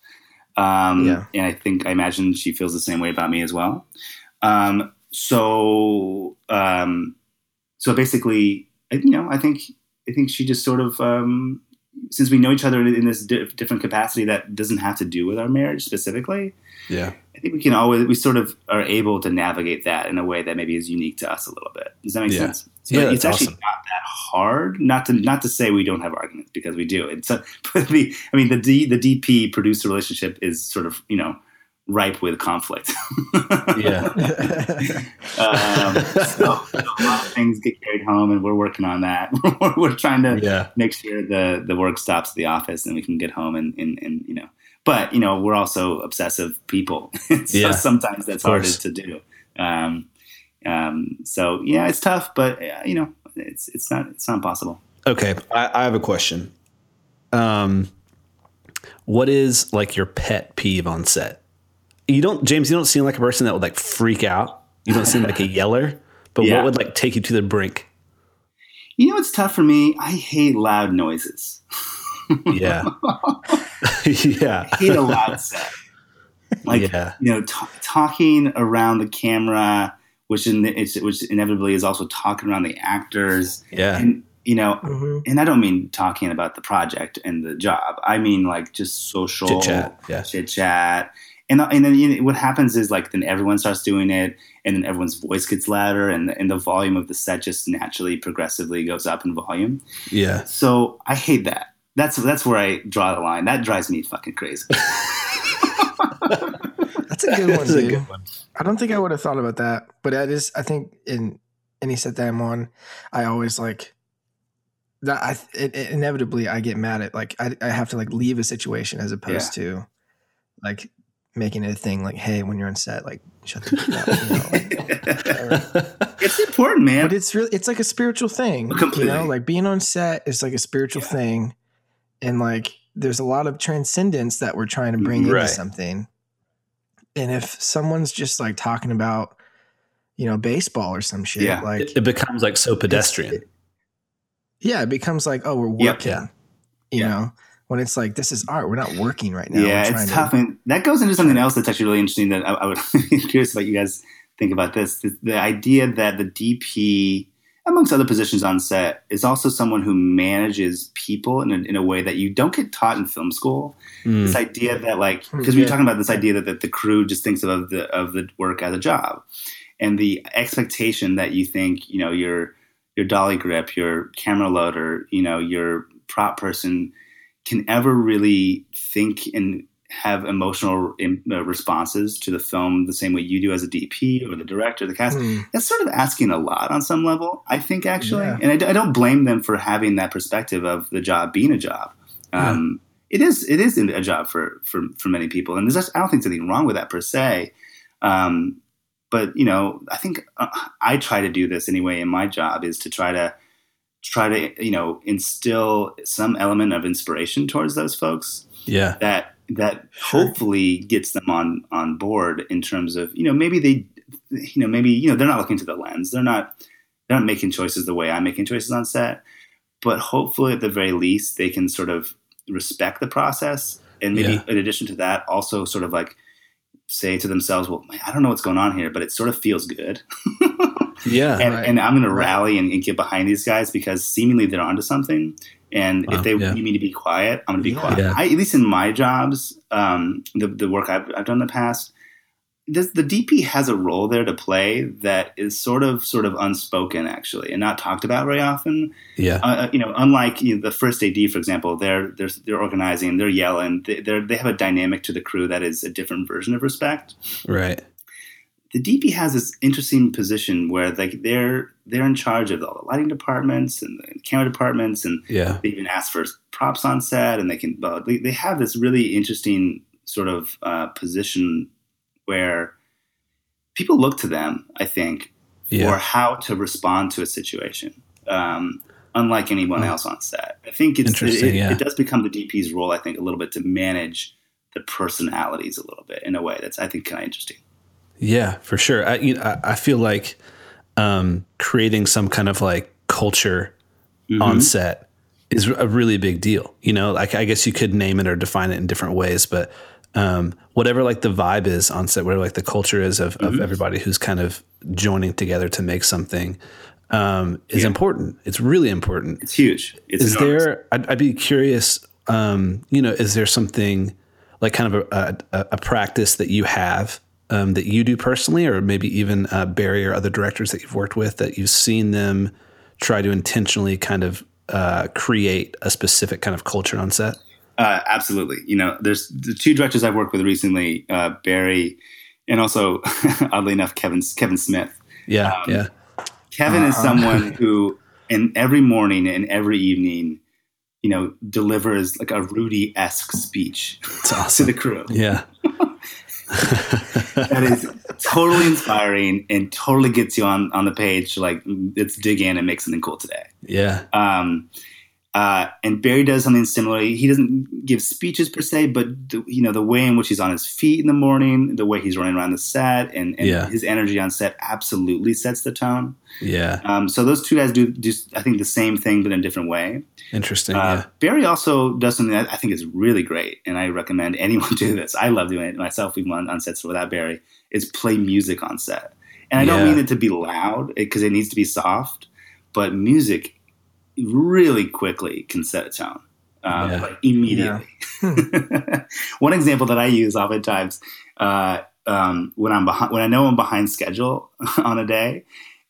Um, Yeah. And I think I imagine she feels the same way about me as well. Um, so, um, so basically, I- you know, I think I think she just sort of um, since we know each other in this di- different capacity that doesn't have to do with our marriage specifically, Yeah. I think we can always we sort of are able to navigate that in a way that maybe is unique to us a little bit. Does that make Yeah. sense? So Yeah, it's actually awesome. not that hard. Not to not to say we don't have arguments because we do. It's a, but the I mean the D, the DP producer relationship is sort of you know ripe with conflict. Yeah. um, so, so a lot of things get carried home, and we're working on that. we're, we're trying to Yeah. make sure the the work stops at the office and we can get home and and, and you know. But you know, we're also obsessive people, so Yeah, sometimes that's of harder to do. Um, um, so yeah, it's tough, but uh, you know, it's it's not it's not impossible. Okay, I, I have a question. Um, what is like your pet peeve on set? You don't, James. You don't seem like a person that would like freak out. You don't seem like a yeller. But Yeah. what would like take you to the brink? You know, it's tough for me. I hate loud noises. Yeah, yeah, I hate a loud set. Like yeah, you know, t- talking around the camera, which in the, it's, which inevitably is also talking around the actors, yeah. and you know, Mhm. and I don't mean talking about the project and the job. I mean like just social Chit chat. Yeah, chit chat. And, uh, and then you know, what happens is like then everyone starts doing it, and then everyone's voice gets louder, and the, and the volume of the set just naturally, progressively goes up in volume. yeah. So I hate that. That's that's where I draw the line. That drives me fucking crazy. That's a good one, That's a good one. I don't think I would have thought about that, but that is. I think in any set that I'm on, I always like that. I it, it- inevitably I get mad at like I, I have to like leave a situation as opposed to like making it a thing. Like, hey, when you're on set, like shut the fuck up. You know, it's important, man. but it's really it's like a spiritual thing. You Completely. know, like being on set is like a spiritual thing, and like there's a lot of transcendence that we're trying to mm, bring Right. into something. And if someone's just like talking about, you know, baseball or some shit, Yeah. like It, it becomes like so pedestrian. yeah, it becomes like, oh, we're Yep. working. Yeah. You Yeah. know, when it's like this is art, we're not working right now. yeah, We're it's to- tough, and that goes into something else that's actually really interesting. That I, I would be curious about you guys think about this: the, the idea that the DP, amongst other positions on set, is also someone who manages people in a, in a way that you don't get taught in film school. Mm, This idea that, like, Hmm, because we were talking about this idea that, that the crew just thinks of the of the work as a job, and the expectation that you think, you know, your your dolly grip, your camera loader, you know, your prop person can ever really think and have emotional uh, responses to the film the same way you do as a DP or the director, the cast. Hmm. That's sort of asking a lot on some level, I think, actually. Yeah. And I don't blame them for having that perspective of the job being a job. Um, It is it is a job for for, for many people, and there's just, I don't think there's anything wrong with that per se. Um, but you know, I think uh, I try to do this anyway in my job is to try to try to you know instill some element of inspiration towards those folks yeah, that that Sure. hopefully gets them on on board in terms of you know maybe they you know maybe you know they're not looking to the lens. They're not they're not making choices the way I'm making choices on set. But hopefully at the very least they can sort of respect the process. And maybe Yeah. in addition to that also sort of like say to themselves well I don't know what's going on here but it sort of feels good yeah. and, Right. and I'm going to rally and, and get behind these guys because seemingly they're onto something. And Wow, if they yeah. need me to be quiet, I'm going to be Yeah. quiet. Yeah. I, at least in my jobs, um, the the work I've, I've done in the past, this, the DP has a role there to play that is sort of sort of unspoken actually, and not talked about very often. yeah. Uh, you know, unlike you know, the first AD, for example, they're they're they're organizing, they're yelling, they they're, they have a dynamic to the crew that is a different version of respect Right. The DP has this interesting position where like they're they're in charge of all the lighting departments and the camera departments, and Yeah. they even ask for props on set, and they can they, they have this really interesting sort of uh, position where people look to them, I think, for how to respond to a situation. Um, unlike anyone Hmm. else on set, I think it's Interesting, it, yeah. it does become the DP's role. I think a little bit to manage the personalities a little bit in a way that's I think kind of interesting. Yeah, for sure. I, you know, I, feel like um, creating some kind of like culture on set is a really big deal. You know, like I guess you could name it or define it in different ways, but um, whatever like the vibe is on set, whatever like the culture is of, of everybody who's kind of joining together to make something, um, is Yeah. important. It's really important. It's huge. It's is enormous. there? I'd, I'd be curious. Um, you know, is there something like kind of a, a, a practice that you have um, that you do personally, or maybe even uh, Barry or other directors that you've worked with that you've seen them try to intentionally kind of uh, create a specific kind of culture on set? Uh, absolutely. You know, there's the two directors I've worked with recently, uh, Barry, and also oddly enough, Kevin Kevin Smith. Yeah, Um, yeah, Kevin is someone who, in every morning and every evening, you know, delivers like a Rudy esque speech to the crew. yeah, That is totally inspiring and totally gets you on on the page. Like, let's dig in and make something cool today. yeah, Um, uh, and Barry does something similar. He doesn't give speeches per se, but the, you know the way in which he's on his feet in the morning, the way he's running around the set, and, and Yeah. his energy on set absolutely sets the tone. yeah. Um, so those two guys do, do, I think, the same thing but in a different way. Interesting. Uh, yeah, Barry also does something that I think is really great, and I recommend anyone do this. I love doing it myself, even on, on sets without Barry. Is play music on set, and I don't Yeah. mean it to be loud because it needs to be soft, but music really quickly can set a tone, um, Yeah. like immediately. One example that I use oftentimes uh, um, when I'm behind, when I know I'm behind schedule on a day.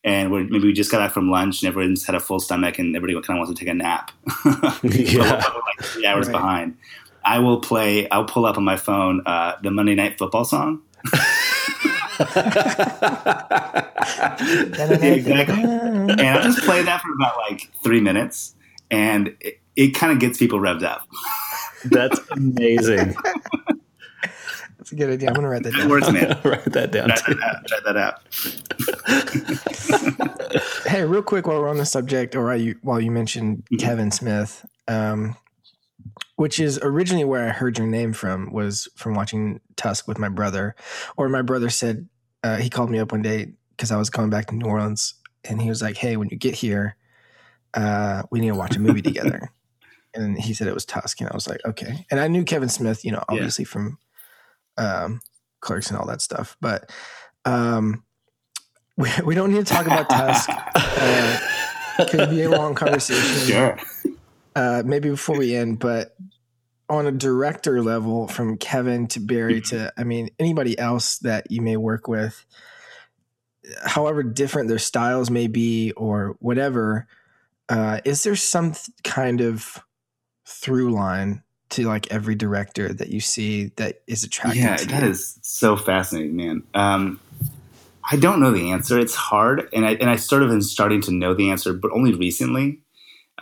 And we're, maybe we just got out from lunch and everyone's had a full stomach and everybody kind of wants to take a nap. Yeah. But like three hours Right. behind. I will play. I'll pull up on my phone uh, the Monday Night Football song. Exactly. And I'll just play that for about like three minutes, and it, it kind of gets people revved up. that's amazing. That's a good idea. I'm gonna write that It down. works, man. Write that down. Try that out. Try that out. Hey, real quick while we're on the subject, or while you while you mentioned Mhm. Kevin Smith, um, which is originally where I heard your name from, was from watching Tusk with my brother. Or my brother said uh, he called me up one day because I was coming back to New Orleans, and he was like, "Hey, when you get here, uh, we need to watch a movie together." And he said it was Tusk, and I was like, "Okay." And I knew Kevin Smith, you know, Yeah. obviously from um, Clerks and all that stuff, but. Um, we, we don't need to talk about Tusk. Uh, could be a long conversation. Sure. Uh, maybe before we end, but on a director level, from Kevin to Barry to, I mean, anybody else that you may work with, however different their styles may be or whatever, uh, is there some th- kind of through line to like every director that you see that is attractive Yeah, that you? is so fascinating, man. Um, I don't know the answer. It's hard, and I and I sort of am starting to know the answer, but only recently.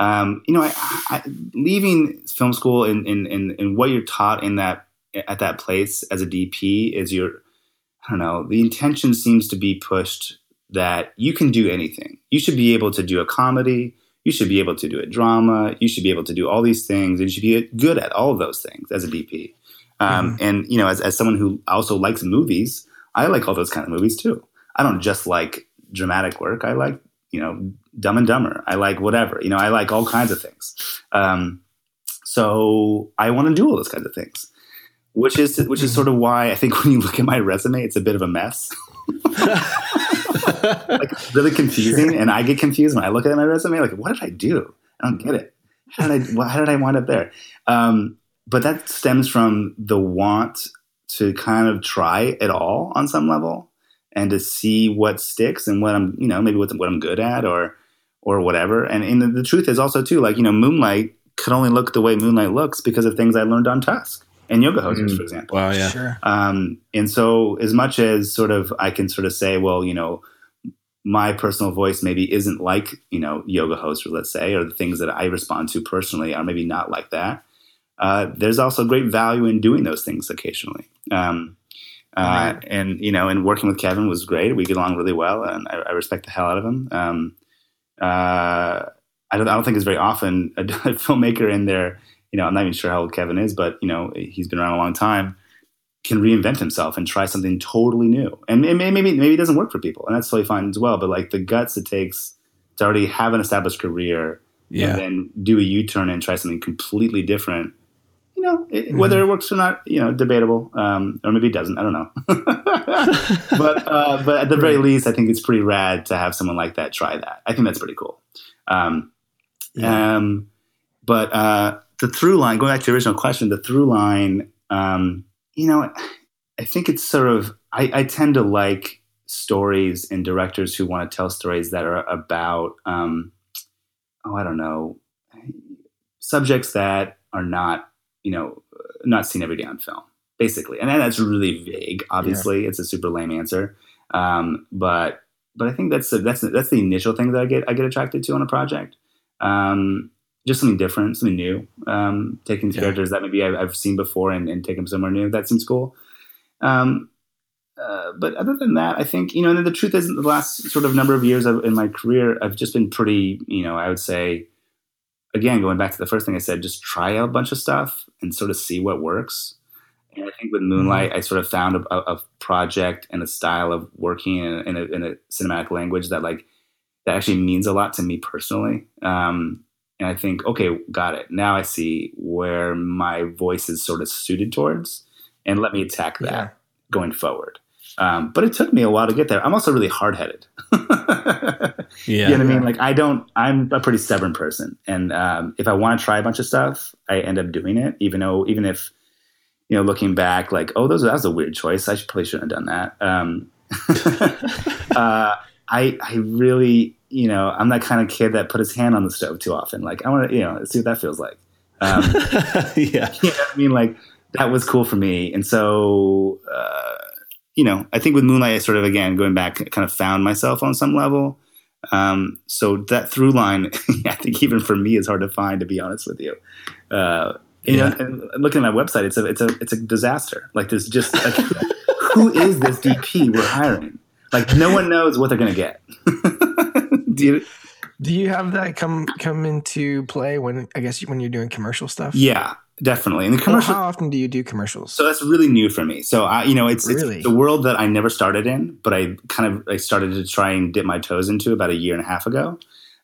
Um, you know, I, I, leaving film school and, and and and what you're taught in that at that place as a DP is your, I don't know, the intention seems to be pushed that you can do anything. You should be able to do a comedy. You should be able to do a drama. You should be able to do all these things, and you should be good at all of those things as a DP. Um, And you know, as as someone who also likes movies, I like all those kind of movies too. I don't just like dramatic work. I like you know Dumb and Dumber. I like whatever. You know, I like all kinds of things. Um, so I want to do all those kinds of things, which is which is sort of why I think when you look at my resume, it's a bit of a mess. like really confusing, and I get confused when I look at my resume. Like, what did I do? I don't get it. How did I? How did I wind up there? Um, but that stems from the want to kind of try it all on some level and to see what sticks and what I'm, you know, maybe what, what I'm good at or or whatever. And, and the, the truth is also too, like you know, Moonlight could only look the way Moonlight looks because of things I learned on Tusk and Yoga Hosers, Mm. for example. Wow. Yeah. Sure. Um, and so, as much as sort of I can sort of say, well, you know, my personal voice maybe isn't like you know yoga host, or let's say, or the things that I respond to personally are maybe not like that. Uh, there's also great value in doing those things occasionally. Um, uh, And you know, and working with Kevin was great. We get along really well, and I, I respect the hell out of him. Um, uh, I don't, I don't think it's very often a, a filmmaker in there. You know, I'm not even sure how old Kevin is, but you know, he's been around a long time can reinvent himself and try something totally new. And maybe maybe it doesn't work for people, and that's totally fine as well. But like the guts it takes to already have an established career Yeah. and then do a U turn and try something completely different, you know, it, whether it works or not, you know, debatable, um, or maybe it doesn't. I don't know. but uh, but at the very least, I think it's pretty rad to have someone like that try that. I think that's pretty cool. Um, um, but uh, the through line, going back to the original question, the through line, um, you know, I think it's sort of I, I tend to like stories and directors who want to tell stories that are about um, oh I don't know subjects that are not you know not seen every day on film basically. And that's really vague obviously. It's a super lame answer. Um, but but I think that's the, that's the, that's the initial thing that I get I get attracted to on a project. Um, just something different something new. Um, taking Yeah. characters that maybe I've, I've seen before and, and take them somewhere new that seems cool. Um, uh, but other than that, I think you know. And the truth is, the last sort of number of years of, in my career, I've just been pretty, you know, I would say, again, going back to the first thing I said, just try out a bunch of stuff and sort of see what works. And I think with Moonlight, I sort of found a, a, project and a style of working in a, in, a, in a cinematic language that like that actually means a lot to me personally. Um, and I think, okay, got it. Now I see where my voice is sort of suited towards, and let me attack that Yeah. going forward. Um, but it took me a while to get there. I'm also really hard headed. Yeah. You know what I mean? Like I don't. I'm a pretty stubborn person, and um, if I want to try a bunch of stuff, I end up doing it. Even though, even if you know, looking back, like, oh, those that was a weird choice. I should, probably shouldn't have done that. Um, uh, I I really, you know, I'm that kind of kid that put his hand on the stove too often. Like I want to, you know, see what that feels like. Um, yeah. you know I mean? Like that was cool for me. And so, uh, you know, I think with Moonlight, I sort of, again, going back, kind of found myself on some level. Um, so that through line, I think even for me is hard to find, to be honest with you. Uh, you know, and looking at my website, it's a, it's a, it's a disaster. Like there's just, like, who is this DP we're hiring? Like no one knows what they're going to get. Do you, Do you have that come come into play when I guess when you're doing commercial stuff? yeah, definitely. And the Well, commercial, how often do you do commercials? So that's really new for me. So I, you know, it's, Really? it's the world that I never started in, but I kind of I started to try and dip my toes into about a year and a half ago.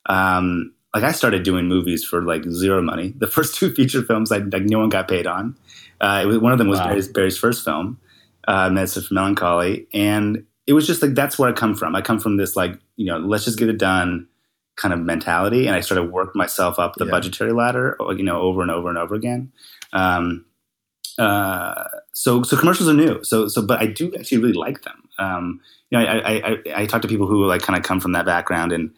Um, like I started doing movies for like zero money. The first two feature films, I, like no one got paid on. Uh, it was, one of them was Wow. Barry's, Barry's first film, uh, Medicine for Melancholy, and it was just like that's where I come from. I come from this like you know let's just get it done kind of mentality, and I started working myself up the Yeah. budgetary ladder, you know, over and over and over again. Um, uh, so so commercials are new. So so but I do actually really like them. Um, you know, I, I I I talk to people who like kind of come from that background and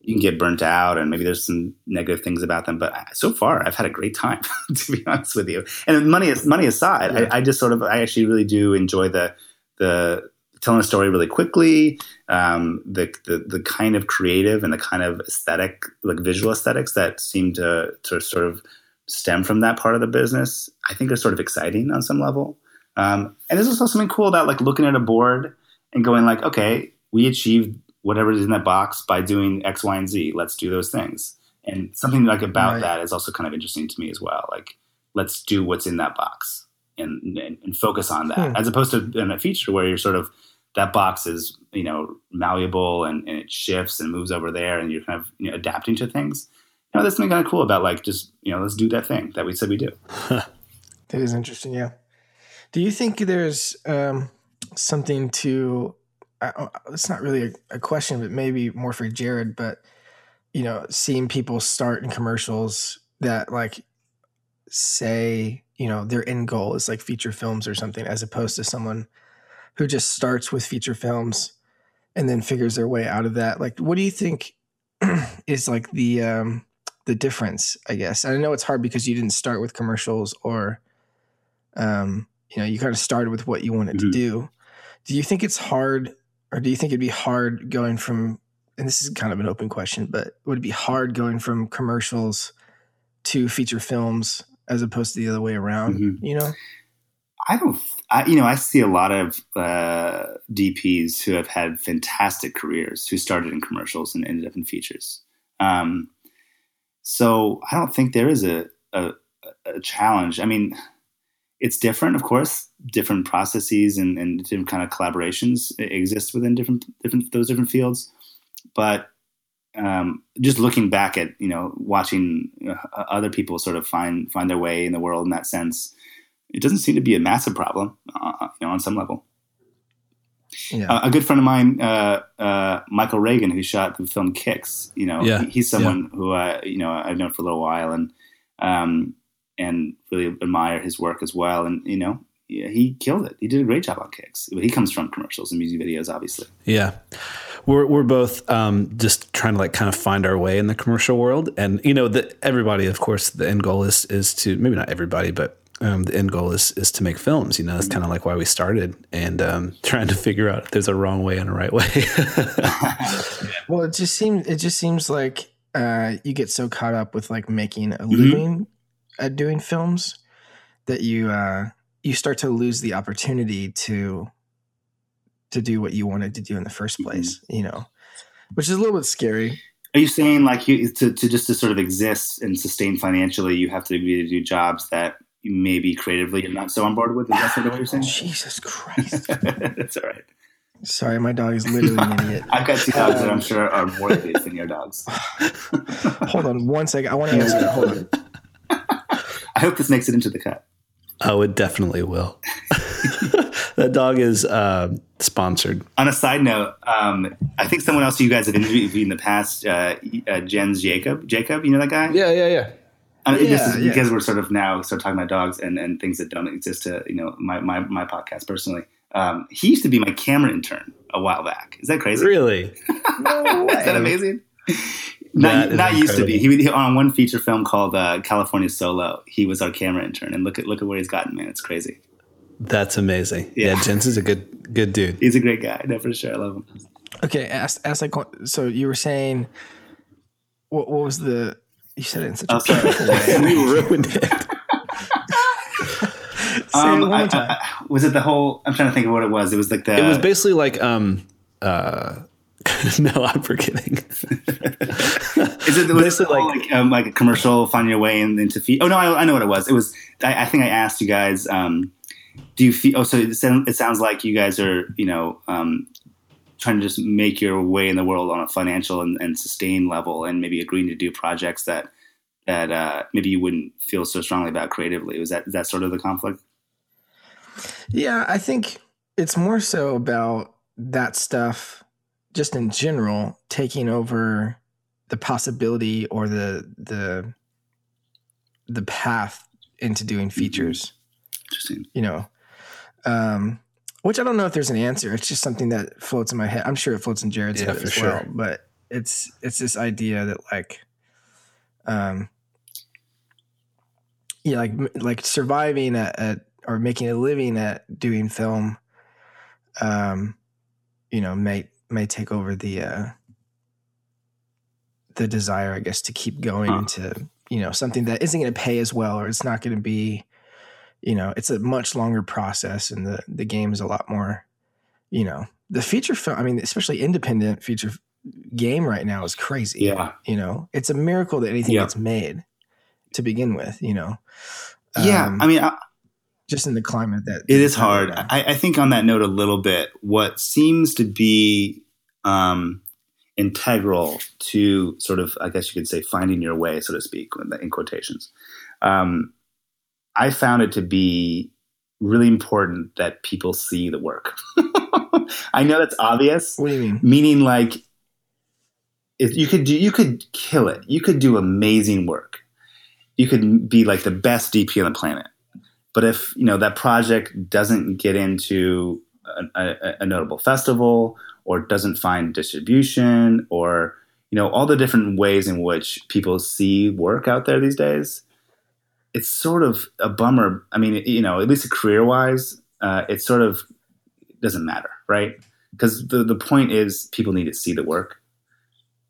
you can get burnt out and maybe there's some negative things about them. But I- so far, I've had a great time to be honest with you. And money is money aside, I, I just sort of I actually really do enjoy the the telling a story really quickly, um, the, the the kind of creative and the kind of aesthetic, like visual aesthetics that seem to to sort of stem from that part of the business. I think are sort of exciting on some level. Um, and there's also something cool about like looking at a board and going like, okay, we achieved whatever is in that box by doing X, Y, and Z. Let's do those things. And something like about Right. that is also kind of interesting to me as well. Like, let's do what's in that box and and, and focus on that, Hmm. as opposed to in a feature where you're sort of that box is you know malleable and, and it shifts and moves over there, and you're kind of you know, adapting to things. You know, there's something kind of cool about like just you know let's do that thing that we said we do. That is interesting. Yeah. Do you think there's um, something to? Uh, it's not really a, a question, but maybe more for Jared. But you know, seeing people start in commercials that like say you know their end goal is like feature films or something, as opposed to someone who just starts with feature films and then figures their way out of that. Like, what do you think is like the um, the difference? I guess I know it's hard because you didn't start with commercials or um, you know, you kind of started with what you wanted to Mhm. do. Do you think it's hard, or do you think it'd be hard going from? And this is kind of an open question, but would it be hard going from commercials to feature films as opposed to the other way around? Mhm. You know, I don't, I, you know, I see a lot of uh, DPs who have had fantastic careers who started in commercials and ended up in features. Um, so I don't think there is a, a, a challenge. I mean, it's different, of course. Different processes and, and different kind of collaborations exist within different different those different fields. But um, just looking back at you know watching uh, other people sort of find find their way in the world in that sense, it doesn't seem to be a massive problem, uh, you know, on some level. Yeah. Uh, a good friend of mine, uh, uh, Michael Ragen, who shot the film Kicks. You know, Yeah, he- he's someone who I, you know, I've known for a little while, and um, and really admire his work as well. And you know, yeah, he killed it. He did a great job on Kicks. He comes from commercials and music videos, obviously. Yeah. We're, we're both um, just trying to like kind of find our way in the commercial world. And, you know, the, everybody, of course, the end goal is, is to, maybe not everybody, but um, the end goal is, is to make films. You know, that's kind of like why we started and um, trying to figure out if there's a wrong way and a right way. Well, it just seems it just seems like uh, you get so caught up with like making a Mm-hmm. living at doing films that you uh, you start to lose the opportunity to to do what you wanted to do in the first Mm-hmm. place. You know, which is a little bit scary. Are you saying like you to, to just to sort of exist and sustain financially, you have to be to do jobs that maybe creatively you're not so on board with? Is that sort of what you're saying? Jesus Christ! That's all right. Sorry, my dog is literally an idiot. I've got two dogs that Um, I'm sure are more idiots than your dogs. Hold on one second. I want to answer that. Hold on. I hope this makes it into the cut. oh, it definitely will. that dog is uh, sponsored. On a side note, um, I think someone else you guys have interviewed in the past, uh, uh, Jens Jacob. Jacob, you know that guy? Yeah, yeah, yeah. I mean, this is yeah. because we're sort of now start talking about dogs and, and things that don't exist to you know my my, my podcast personally. Um, he used to be my camera intern a while back. Is that crazy? Really? Is that amazing? That Not, not used to be. He, he on one feature film called uh, California Solo. He was our camera intern, and look at look at where he's gotten, man. It's crazy. That's amazing. Yeah. Yeah. Jens is a good, good dude. He's a great guy. No, for sure. I love him. Okay, ask ask like so you were saying what what was the you said it in such a Oh, way. we ruined it. Say it one Um, I- time. I- I- was it the whole? I'm trying to think of what it was. It was like the. It was basically like, um, uh, no, I'm forgetting. Is it was basically it like like, um, like a commercial finding your way in, into feed? Oh no, I, I know what it was. It was. I, I think I asked you guys. Um, do you feel? Oh, so it, it sounds like you guys are you know um, trying to just make your way in the world on a financial and, and sustained level, and maybe agreeing to do projects that that uh, maybe you wouldn't feel so strongly about creatively. Was that is that sort of the conflict? Yeah, I think it's more so about that stuff just in general taking over the possibility or the the the path into doing features, Interesting. you know. Um which I don't know if there's an answer. It's just something that floats in my head. I'm sure it floats in Jared's Yeah, head for as sure. well. But it's it's this idea that like um yeah, like like surviving at, at or making a living at doing film, um, you know, may may take over the uh, the desire, I guess, to keep going Huh. into you know something that isn't going to pay as well, or it's not going to be, you know, it's a much longer process, and the the game is a lot more, you know, the feature film. I mean, especially independent feature game right now is crazy. Yeah. you know, it's a miracle that anything Yeah. gets made to begin with. You know, Yeah. Um, I mean, I, just in the climate that It is hard. I, I think on that note, a little bit, what seems to be um, integral to sort of, I guess you could say, finding your way, so to speak, in quotations. Um, I found it to be really important that people see the work. I know that's obvious, What do you mean? meaning like if you could do you could kill it you could do amazing work you could be like the best dp on the planet but if you know that project doesn't get into a, a, a notable festival or doesn't find distribution or you know all the different ways in which people see work out there these days it's sort of a bummer i mean you know at least career wise uh, it sort of doesn't matter right because the, the point is people need to see the work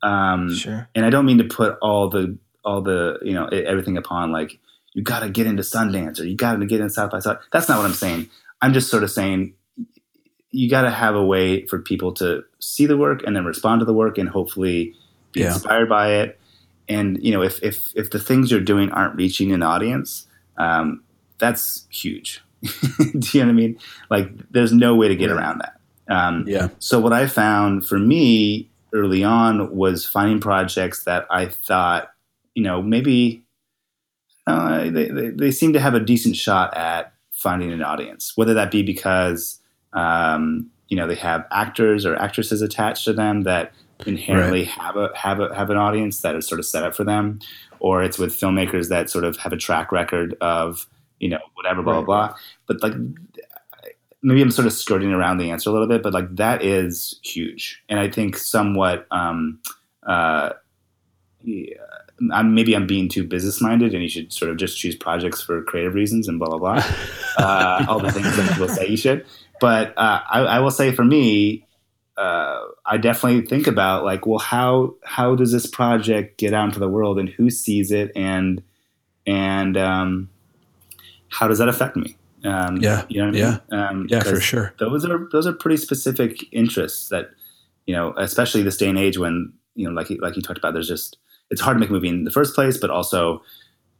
um, Sure. and I don't mean to put all the all the you know everything upon like you got to get into Sundance or you got to get in South by South. That's not what I'm saying. I'm just sort of saying you got to have a way for people to see the work and then respond to the work and hopefully be Yeah. inspired by it. And you know if if if the things you're doing aren't reaching an audience, um, that's huge. Do you know what I mean? Like there's no way to get around that. Um, Yeah. so what I found for me early on was finding projects that I thought, you know, maybe uh, they, they, they seem to have a decent shot at finding an audience, whether that be because, um, you know, they have actors or actresses attached to them that inherently Right. have a have a have an audience that is sort of set up for them, or it's with filmmakers that sort of have a track record of you know whatever blah Right, blah blah. But like maybe I'm sort of skirting around the answer a little bit, but like that is huge, and I think somewhat. Um, uh, yeah, I'm, maybe I'm being too business minded, and you should sort of just choose projects for creative reasons and blah blah blah. uh, all the things that people say you should. But uh, I, I will say for me, uh, I definitely think about like, well, how how does this project get out into the world, and who sees it, and and um, how does that affect me? Um, Yeah, you know what I yeah. mean? Um, Yeah, for sure. Those are those are pretty specific interests that you know, especially this day and age when you know, like you- like you talked about, there's just it's hard to make a movie in the first place, but also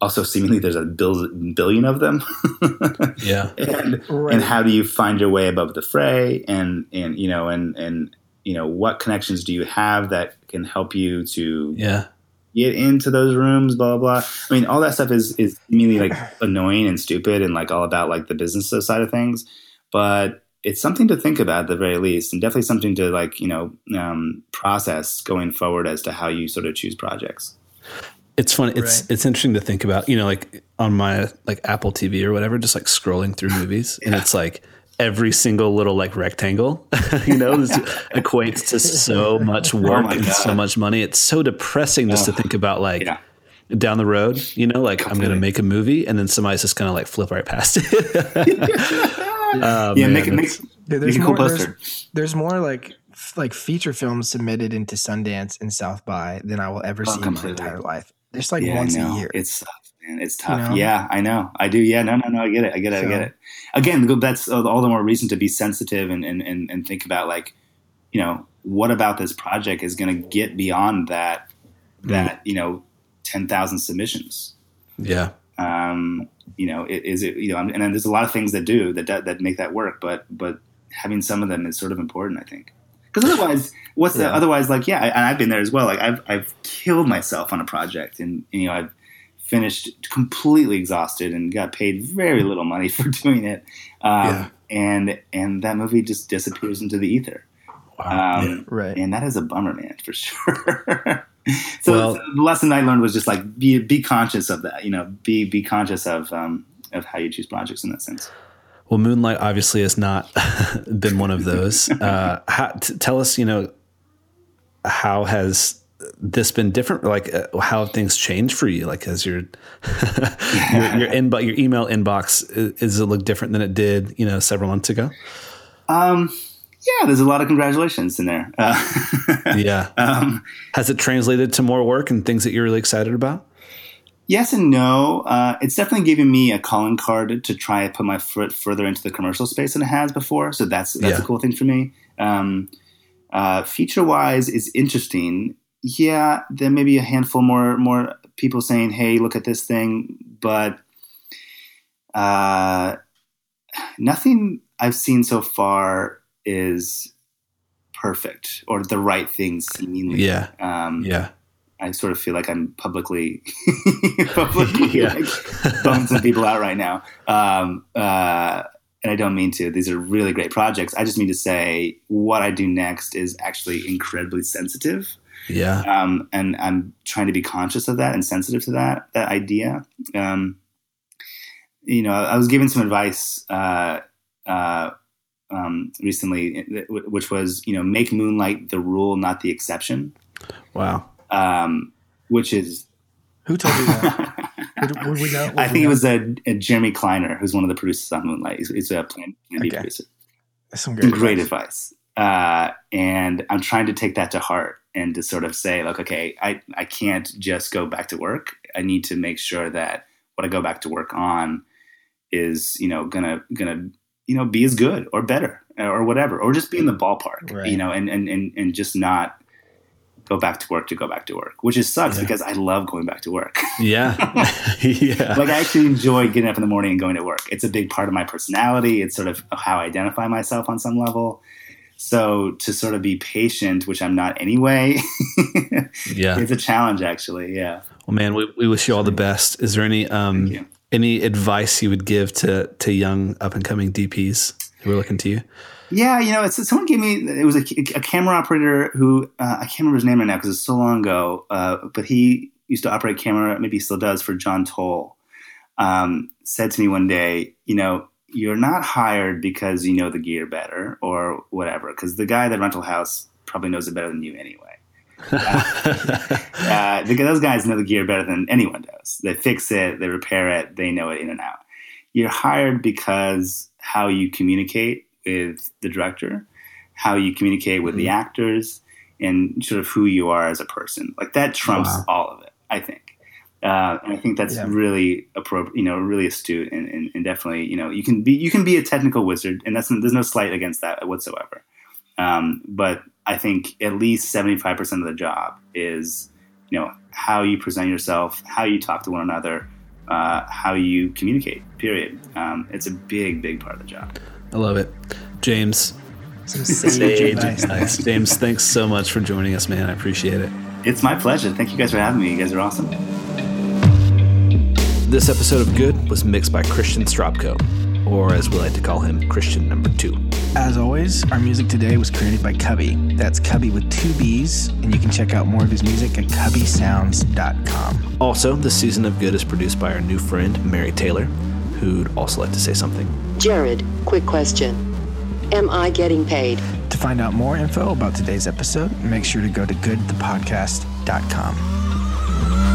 also seemingly there's a bill, billion of them. Yeah. and Right. and how do you find your way above the fray and and you know and and you know what connections do you have that can help you to Yeah. get into those rooms blah blah blah i mean all that stuff is is really like annoying and stupid and like all about like the business side of things but it's something to think about at the very least and definitely something to like you know um, process going forward as to how you sort of choose projects It's funny. It's Right. it's interesting to think about. You know, like on my like Apple TV or whatever, just like scrolling through movies, and it's like every single little like rectangle. you know, equates to so much oh work my and so much money. It's so depressing just to think about like. yeah Down the road, you know, like I'm going to make a movie, and then somebody's just going to like flip right past it. Oh, yeah man, make it make, it's- There- make a cool more, poster there's, there's more like like feature films submitted into Sundance and South by than I will ever Oh, see in my entire life. Just like yeah, once a year. It sucks, man. It's tough. know? Yeah, I know. I do. Yeah, no, no, no. I get it. I get it. I get it. Again, that's all the more reason to be sensitive and and and, and think about like, you know, what about this project is going to get beyond that that you know, ten thousand submissions. yeah, Um, you know, i- is it you know, and then there's a lot of things that do that that, that make that work, but but having some of them is sort of important, I think. Because otherwise, what's the otherwise like? Yeah, I, and I've been there as well. Like I've I've killed myself on a project, and you know I've finished completely exhausted and got paid very little money for doing it. Um, Yeah. And and that movie just disappears into the ether. Um, Right. And that is a bummer, man, for sure. so Well- the lesson I learned was just like be be conscious of that. You know, be be conscious of um, of how you choose projects in that sense. Well, Moonlight obviously has not been one of those. Uh, how, t- tell us, you know, how has this been different? Like, uh, how have things changed for you? Like, has your your your, inbo- your email inbox i- is it look different than it did, you know, several months ago? Um, yeah, there's a lot of congratulations in there. Uh, Yeah. um, Has it translated to more work and things that you're really excited about? Yes and no. Uh, it's definitely giving me a calling card to try and put my foot further into the commercial space than it has before. So that's that's Yeah. a cool thing for me. Um, uh, feature wise is interesting. Yeah, there may be a handful more more people saying, "Hey, look at this thing," but uh, nothing I've seen so far is perfect or the right thing seemingly. Yeah. Um, Yeah. I sort of feel like I'm publicly publicly Yeah. like, bumming some people out right now. Um, uh, and I don't mean to. These are really great projects. I just mean to say what I do next is actually incredibly sensitive. Yeah. Um, and I'm trying to be conscious of that and sensitive to that that idea. Um, you know, I was given some advice uh, uh, um, recently, which was you know make Moonlight the rule, not the exception. Wow. Um, which is Who told you that? Would- would we know? I think it was a, a Jeremy Kleiner, who's one of the producers on Moonlight. He's, he's a Plan, Plan B Okay. producer. some Some great, great advice. advice. Uh, and I'm trying to take that to heart and to sort of say, like, okay, I, I can't just go back to work. I need to make sure that what I go back to work on is, you know, gonna gonna you know be as good or better or whatever, or just be in the ballpark, Right. you know, and and and and just not go back to work to go back to work, which is sucks Yeah. because I love going back to work. Yeah. yeah. like I actually enjoy getting up in the morning and going to work. It's a big part of my personality. It's sort of how I identify myself on some level. So to sort of be patient, which I'm not anyway, Yeah. it's a challenge actually. Yeah. Well, man, we, we wish you all the best. Is there any um any advice you would give to to young up and coming DPs who are looking to you? Yeah, you know, it's someone gave me. It was a, a camera operator who uh, I can't remember his name right now because it's so long ago. Uh, but he used to operate camera, maybe he still does for John Toll. Um, said to me one day, you know, you're not hired because you know the gear better or whatever, because the guy at the rental house probably knows it better than you anyway. uh, because those guys know the gear better than anyone does. They fix it, they repair it, they know it in and out. You're hired because how you communicate with the director, how you communicate with the actors, and sort of who you are as a person. Like that trumps Wow. all of it, I think. Uh, and I think that's Yeah. really appropriate, you know, really astute, and, and, and definitely, you know, you can be you can be a technical wizard, and that's there's no slight against that whatsoever. Um, but I think at least seventy five percent of the job is, you know, how you present yourself, how you talk to one another, uh, how you communicate. Period. Um, it's a big, big part of the job. I love it. James. Some sage advice. Nice. James, thanks so much for joining us, man. I appreciate it. It's my pleasure. Thank you guys for having me. You guys are awesome. This episode of Good was mixed by Christian Stropko, or as we like to call him, Christian number two. As always, our music today was created by Cubby. That's Cubby with two B's, and you can check out more of his music at cubbysounds.com. Also, the season of Good is produced by our new friend, Mary Taylor, who'd also like to say something. Jared, quick question. Am I getting paid? To find out more info about today's episode, make sure to go to goodthepodcast.com.